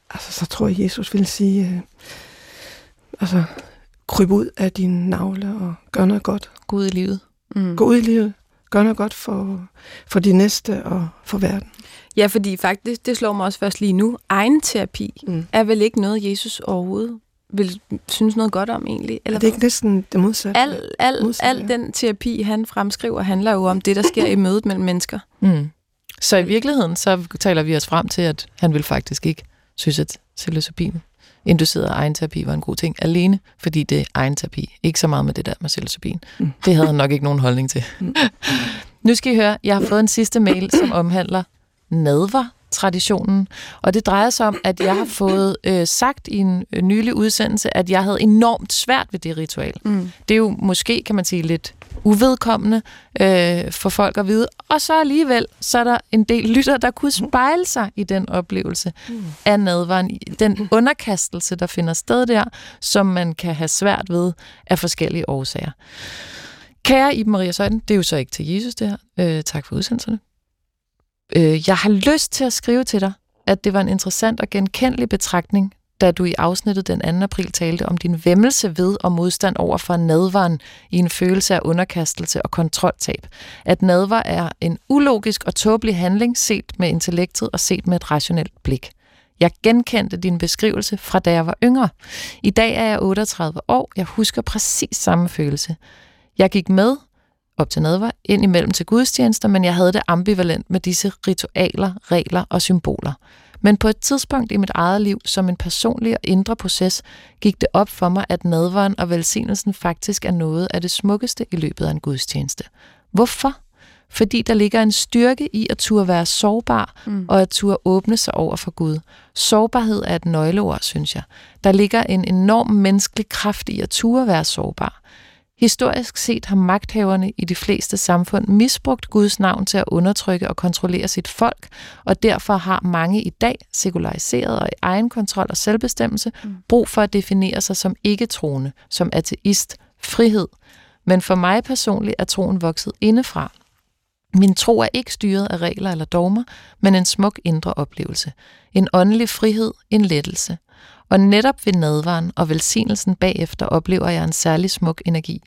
altså, så tror jeg, Jesus vil sige, øh, altså, kryb ud af din navle og gør noget godt. Gå ud i livet. Mm. Gå ud i livet. Gør noget godt for, for de næste og for verden. Ja, fordi faktisk, det slår mig også først lige nu, egen terapi mm. er vel ikke noget, Jesus overhovedet vil synes noget godt om egentlig? Eller er det ikke næsten det modsatte? Al, al, modsatte, al den terapi, han fremskriver, handler jo om det, der sker i mødet mellem mennesker. Mm. Så i virkeligheden, så taler vi os frem til, at han vil faktisk ikke synes, at psilocybin induceret egen terapi var en god ting, alene fordi det er egen terapi. Ikke så meget med det der med psilocybin. Mm. Det havde han nok ikke nogen holdning til. Mm. nu skal I høre, jeg har fået en sidste mail, som omhandler nadver traditionen. Og det drejer sig om, at jeg har fået øh, sagt i en øh, nylig udsendelse, at jeg havde enormt svært ved det ritual. Mm. Det er jo måske, kan man sige, lidt uvedkommende øh, for folk at vide. Og så alligevel, så er der en del lytter, der kunne spejle sig i den oplevelse mm. af nadvaren. Den underkastelse, der finder sted der, som man kan have svært ved af forskellige årsager. Kære Iben Maria Søjden, det er jo så ikke til Jesus det her. Øh, tak for udsendelserne. Øh, jeg har lyst til at skrive til dig, at det var en interessant og genkendelig betragtning, da du i afsnittet den 2. april talte om din vemmelse ved og modstand over for nadvaren i en følelse af underkastelse og kontroltab. At nadvar er en ulogisk og tåbelig handling set med intellektet og set med et rationelt blik. Jeg genkendte din beskrivelse fra da jeg var yngre. I dag er jeg 38 år. Jeg husker præcis samme følelse. Jeg gik med op til nadver, ind imellem til gudstjenester, men jeg havde det ambivalent med disse ritualer, regler og symboler. Men på et tidspunkt i mit eget liv, som en personlig og indre proces, gik det op for mig, at nadveren og velsignelsen faktisk er noget af det smukkeste i løbet af en gudstjeneste. Hvorfor? Fordi der ligger en styrke i at turde være sårbar mm. og at turde åbne sig over for Gud. Sårbarhed er et nøgleord, synes jeg. Der ligger en enorm menneskelig kraft i at turde være sårbar. Historisk set har magthaverne i de fleste samfund misbrugt Guds navn til at undertrykke og kontrollere sit folk, og derfor har mange i dag, sekulariseret og i egen kontrol og selvbestemmelse, mm. brug for at definere sig som ikke-troende, som ateist, frihed. Men for mig personligt er troen vokset indefra. Min tro er ikke styret af regler eller dogmer, men en smuk indre oplevelse. En åndelig frihed, en lettelse – og netop ved nadvaren og velsignelsen bagefter oplever jeg en særlig smuk energi.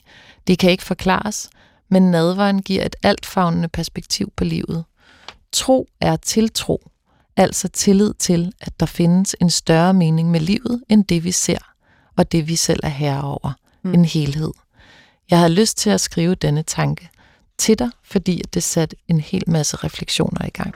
Det kan ikke forklares, men nadvaren giver et altfavnende perspektiv på livet. Tro er tiltro, altså tillid til, at der findes en større mening med livet, end det vi ser, og det vi selv er herre over. Mm. En helhed. Jeg har lyst til at skrive denne tanke til dig, fordi det satte en hel masse refleksioner i gang.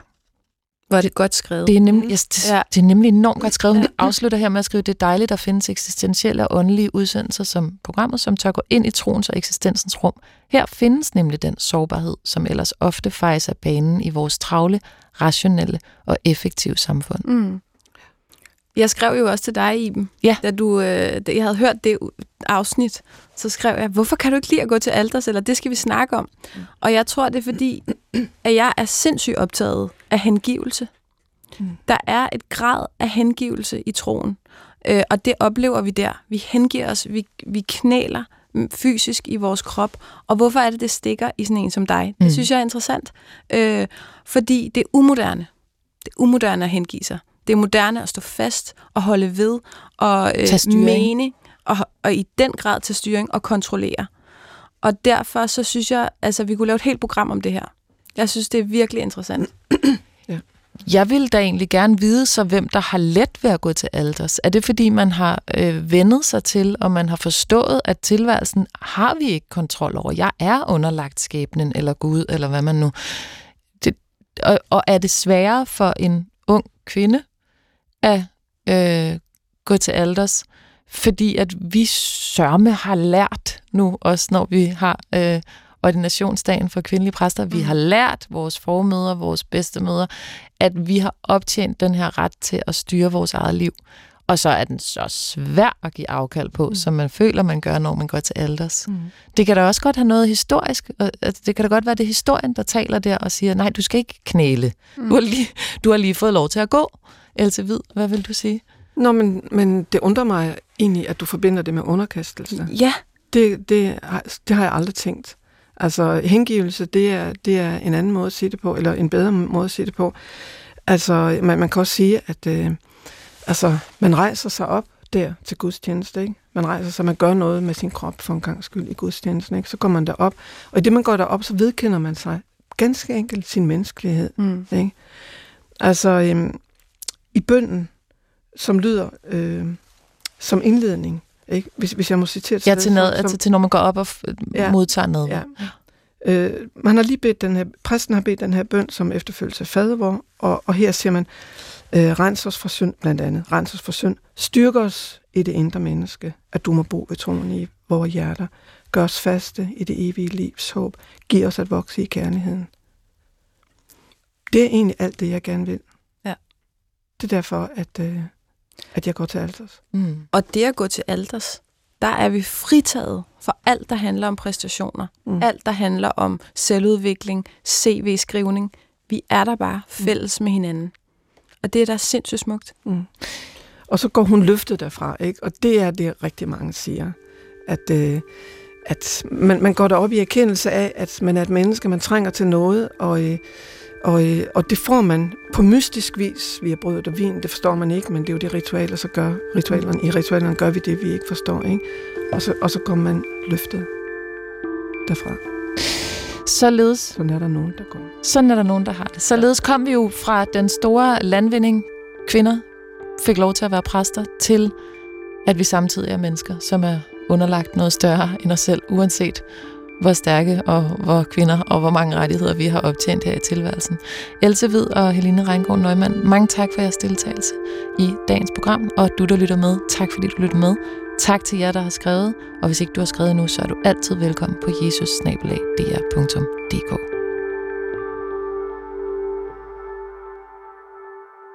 Var det godt skrevet? Det er nemlig, yes, det, ja. det er nemlig enormt godt skrevet. Hun afslutter her med at skrive, det er dejligt, der findes eksistentielle og åndelige udsendelser som programmet, som tør gå ind i troens og eksistensens rum. Her findes nemlig den sårbarhed, som ellers ofte fejser banen i vores travle, rationelle og effektive samfund. Mm. Jeg skrev jo også til dig, Iben, ja. da, du, øh, da jeg havde hørt det afsnit, så skrev jeg, hvorfor kan du ikke lide at gå til alders, eller det skal vi snakke om. Mm. Og jeg tror, det er fordi, at jeg er sindssygt optaget af hengivelse. Mm. Der er et grad af hengivelse i troen, øh, og det oplever vi der. Vi hengiver os, vi, vi knæler fysisk i vores krop, og hvorfor er det, det stikker i sådan en som dig? Det mm. synes jeg er interessant, øh, fordi det er umoderne. Det er umoderne at hengive sig. Det er moderne at stå fast og holde ved og øh, mene og, og i den grad til styring og kontrollere. Og derfor så synes jeg, altså vi kunne lave et helt program om det her. Jeg synes, det er virkelig interessant. ja. Jeg vil da egentlig gerne vide så, hvem der har let ved at gå til alders. Er det fordi, man har øh, vendet sig til, og man har forstået, at tilværelsen har vi ikke kontrol over? Jeg er underlagt skæbnen, eller Gud, eller hvad man nu... Det, og, og er det sværere for en ung kvinde at øh, gå til alders, fordi at vi sørme har lært nu, også når vi har øh, ordinationsdagen for kvindelige præster, vi mm. har lært vores formøder, vores bedstemøder, at vi har optjent den her ret til at styre vores eget liv. Og så er den så svær at give afkald på, mm. som man føler, man gør, når man går til alders. Mm. Det kan da også godt have noget historisk. Altså, det kan da godt være, det er historien, der taler der og siger, nej, du skal ikke knæle. Mm. Du, har lige, du har lige fået lov til at gå. Else Hvid, hvad vil du sige? Nå, men, men det undrer mig egentlig, at du forbinder det med underkastelse. Ja. Det, det, det har jeg aldrig tænkt. Altså, hengivelse, det er, det er en anden måde at sige det på, eller en bedre måde at sige det på. Altså, man, man kan også sige, at øh, altså, man rejser sig op der til gudstjeneste, ikke? Man rejser sig, man gør noget med sin krop for en gang skyld i gudstjenesten, ikke? Så går man derop, og i det, man går derop, så vedkender man sig ganske enkelt sin menneskelighed, mm. ikke? Altså, øh, i bønden, som lyder øh, som indledning, ikke? Hvis, hvis jeg må citere ja, til, noget, som, altså til når man går op og ja, modtager noget. Ja. Øh, man har lige bedt den her, præsten har bedt den her bøn som efterfølgelse af fadervor, og, og her siger man, øh, rens os fra synd blandt andet, rens os fra synd, styrk os i det indre menneske, at du må bo ved troen i vores hjerter, gør os faste i det evige livs håb, giv os at vokse i kærligheden. Det er egentlig alt det, jeg gerne vil. Det er derfor, at, øh, at jeg går til alters. Mm. Og det at gå til alters, der er vi fritaget for alt, der handler om præstationer. Mm. Alt, der handler om selvudvikling, CV-skrivning. Vi er der bare mm. fælles mm. med hinanden. Og det er da sindssygt smukt. Mm. Og så går hun løftet derfra, ikke? Og det er det, rigtig mange siger. At, øh, at man, man går derop i erkendelse af, at man er et menneske, man trænger til noget, og... Øh, og, øh, og det får man på mystisk vis via brødet og vin. Det forstår man ikke, men det er jo det ritualer, så gør ritualerne. I ritualerne gør vi det, vi ikke forstår. Ikke? Og, så, og så kommer man løftet derfra. Således. Sådan er der nogen, der går. Sådan er der nogen, der har det. Således kom vi jo fra den store landvinding, kvinder fik lov til at være præster, til at vi samtidig er mennesker, som er underlagt noget større end os selv, uanset hvor stærke og hvor kvinder og hvor mange rettigheder vi har optjent her i tilværelsen. Else Hvid og Helene Reingård Neumann, mange tak for jeres deltagelse i dagens program, og du, der lytter med, tak fordi du lytter med. Tak til jer, der har skrevet, og hvis ikke du har skrevet nu, så er du altid velkommen på jesusnabelag.dr.dk.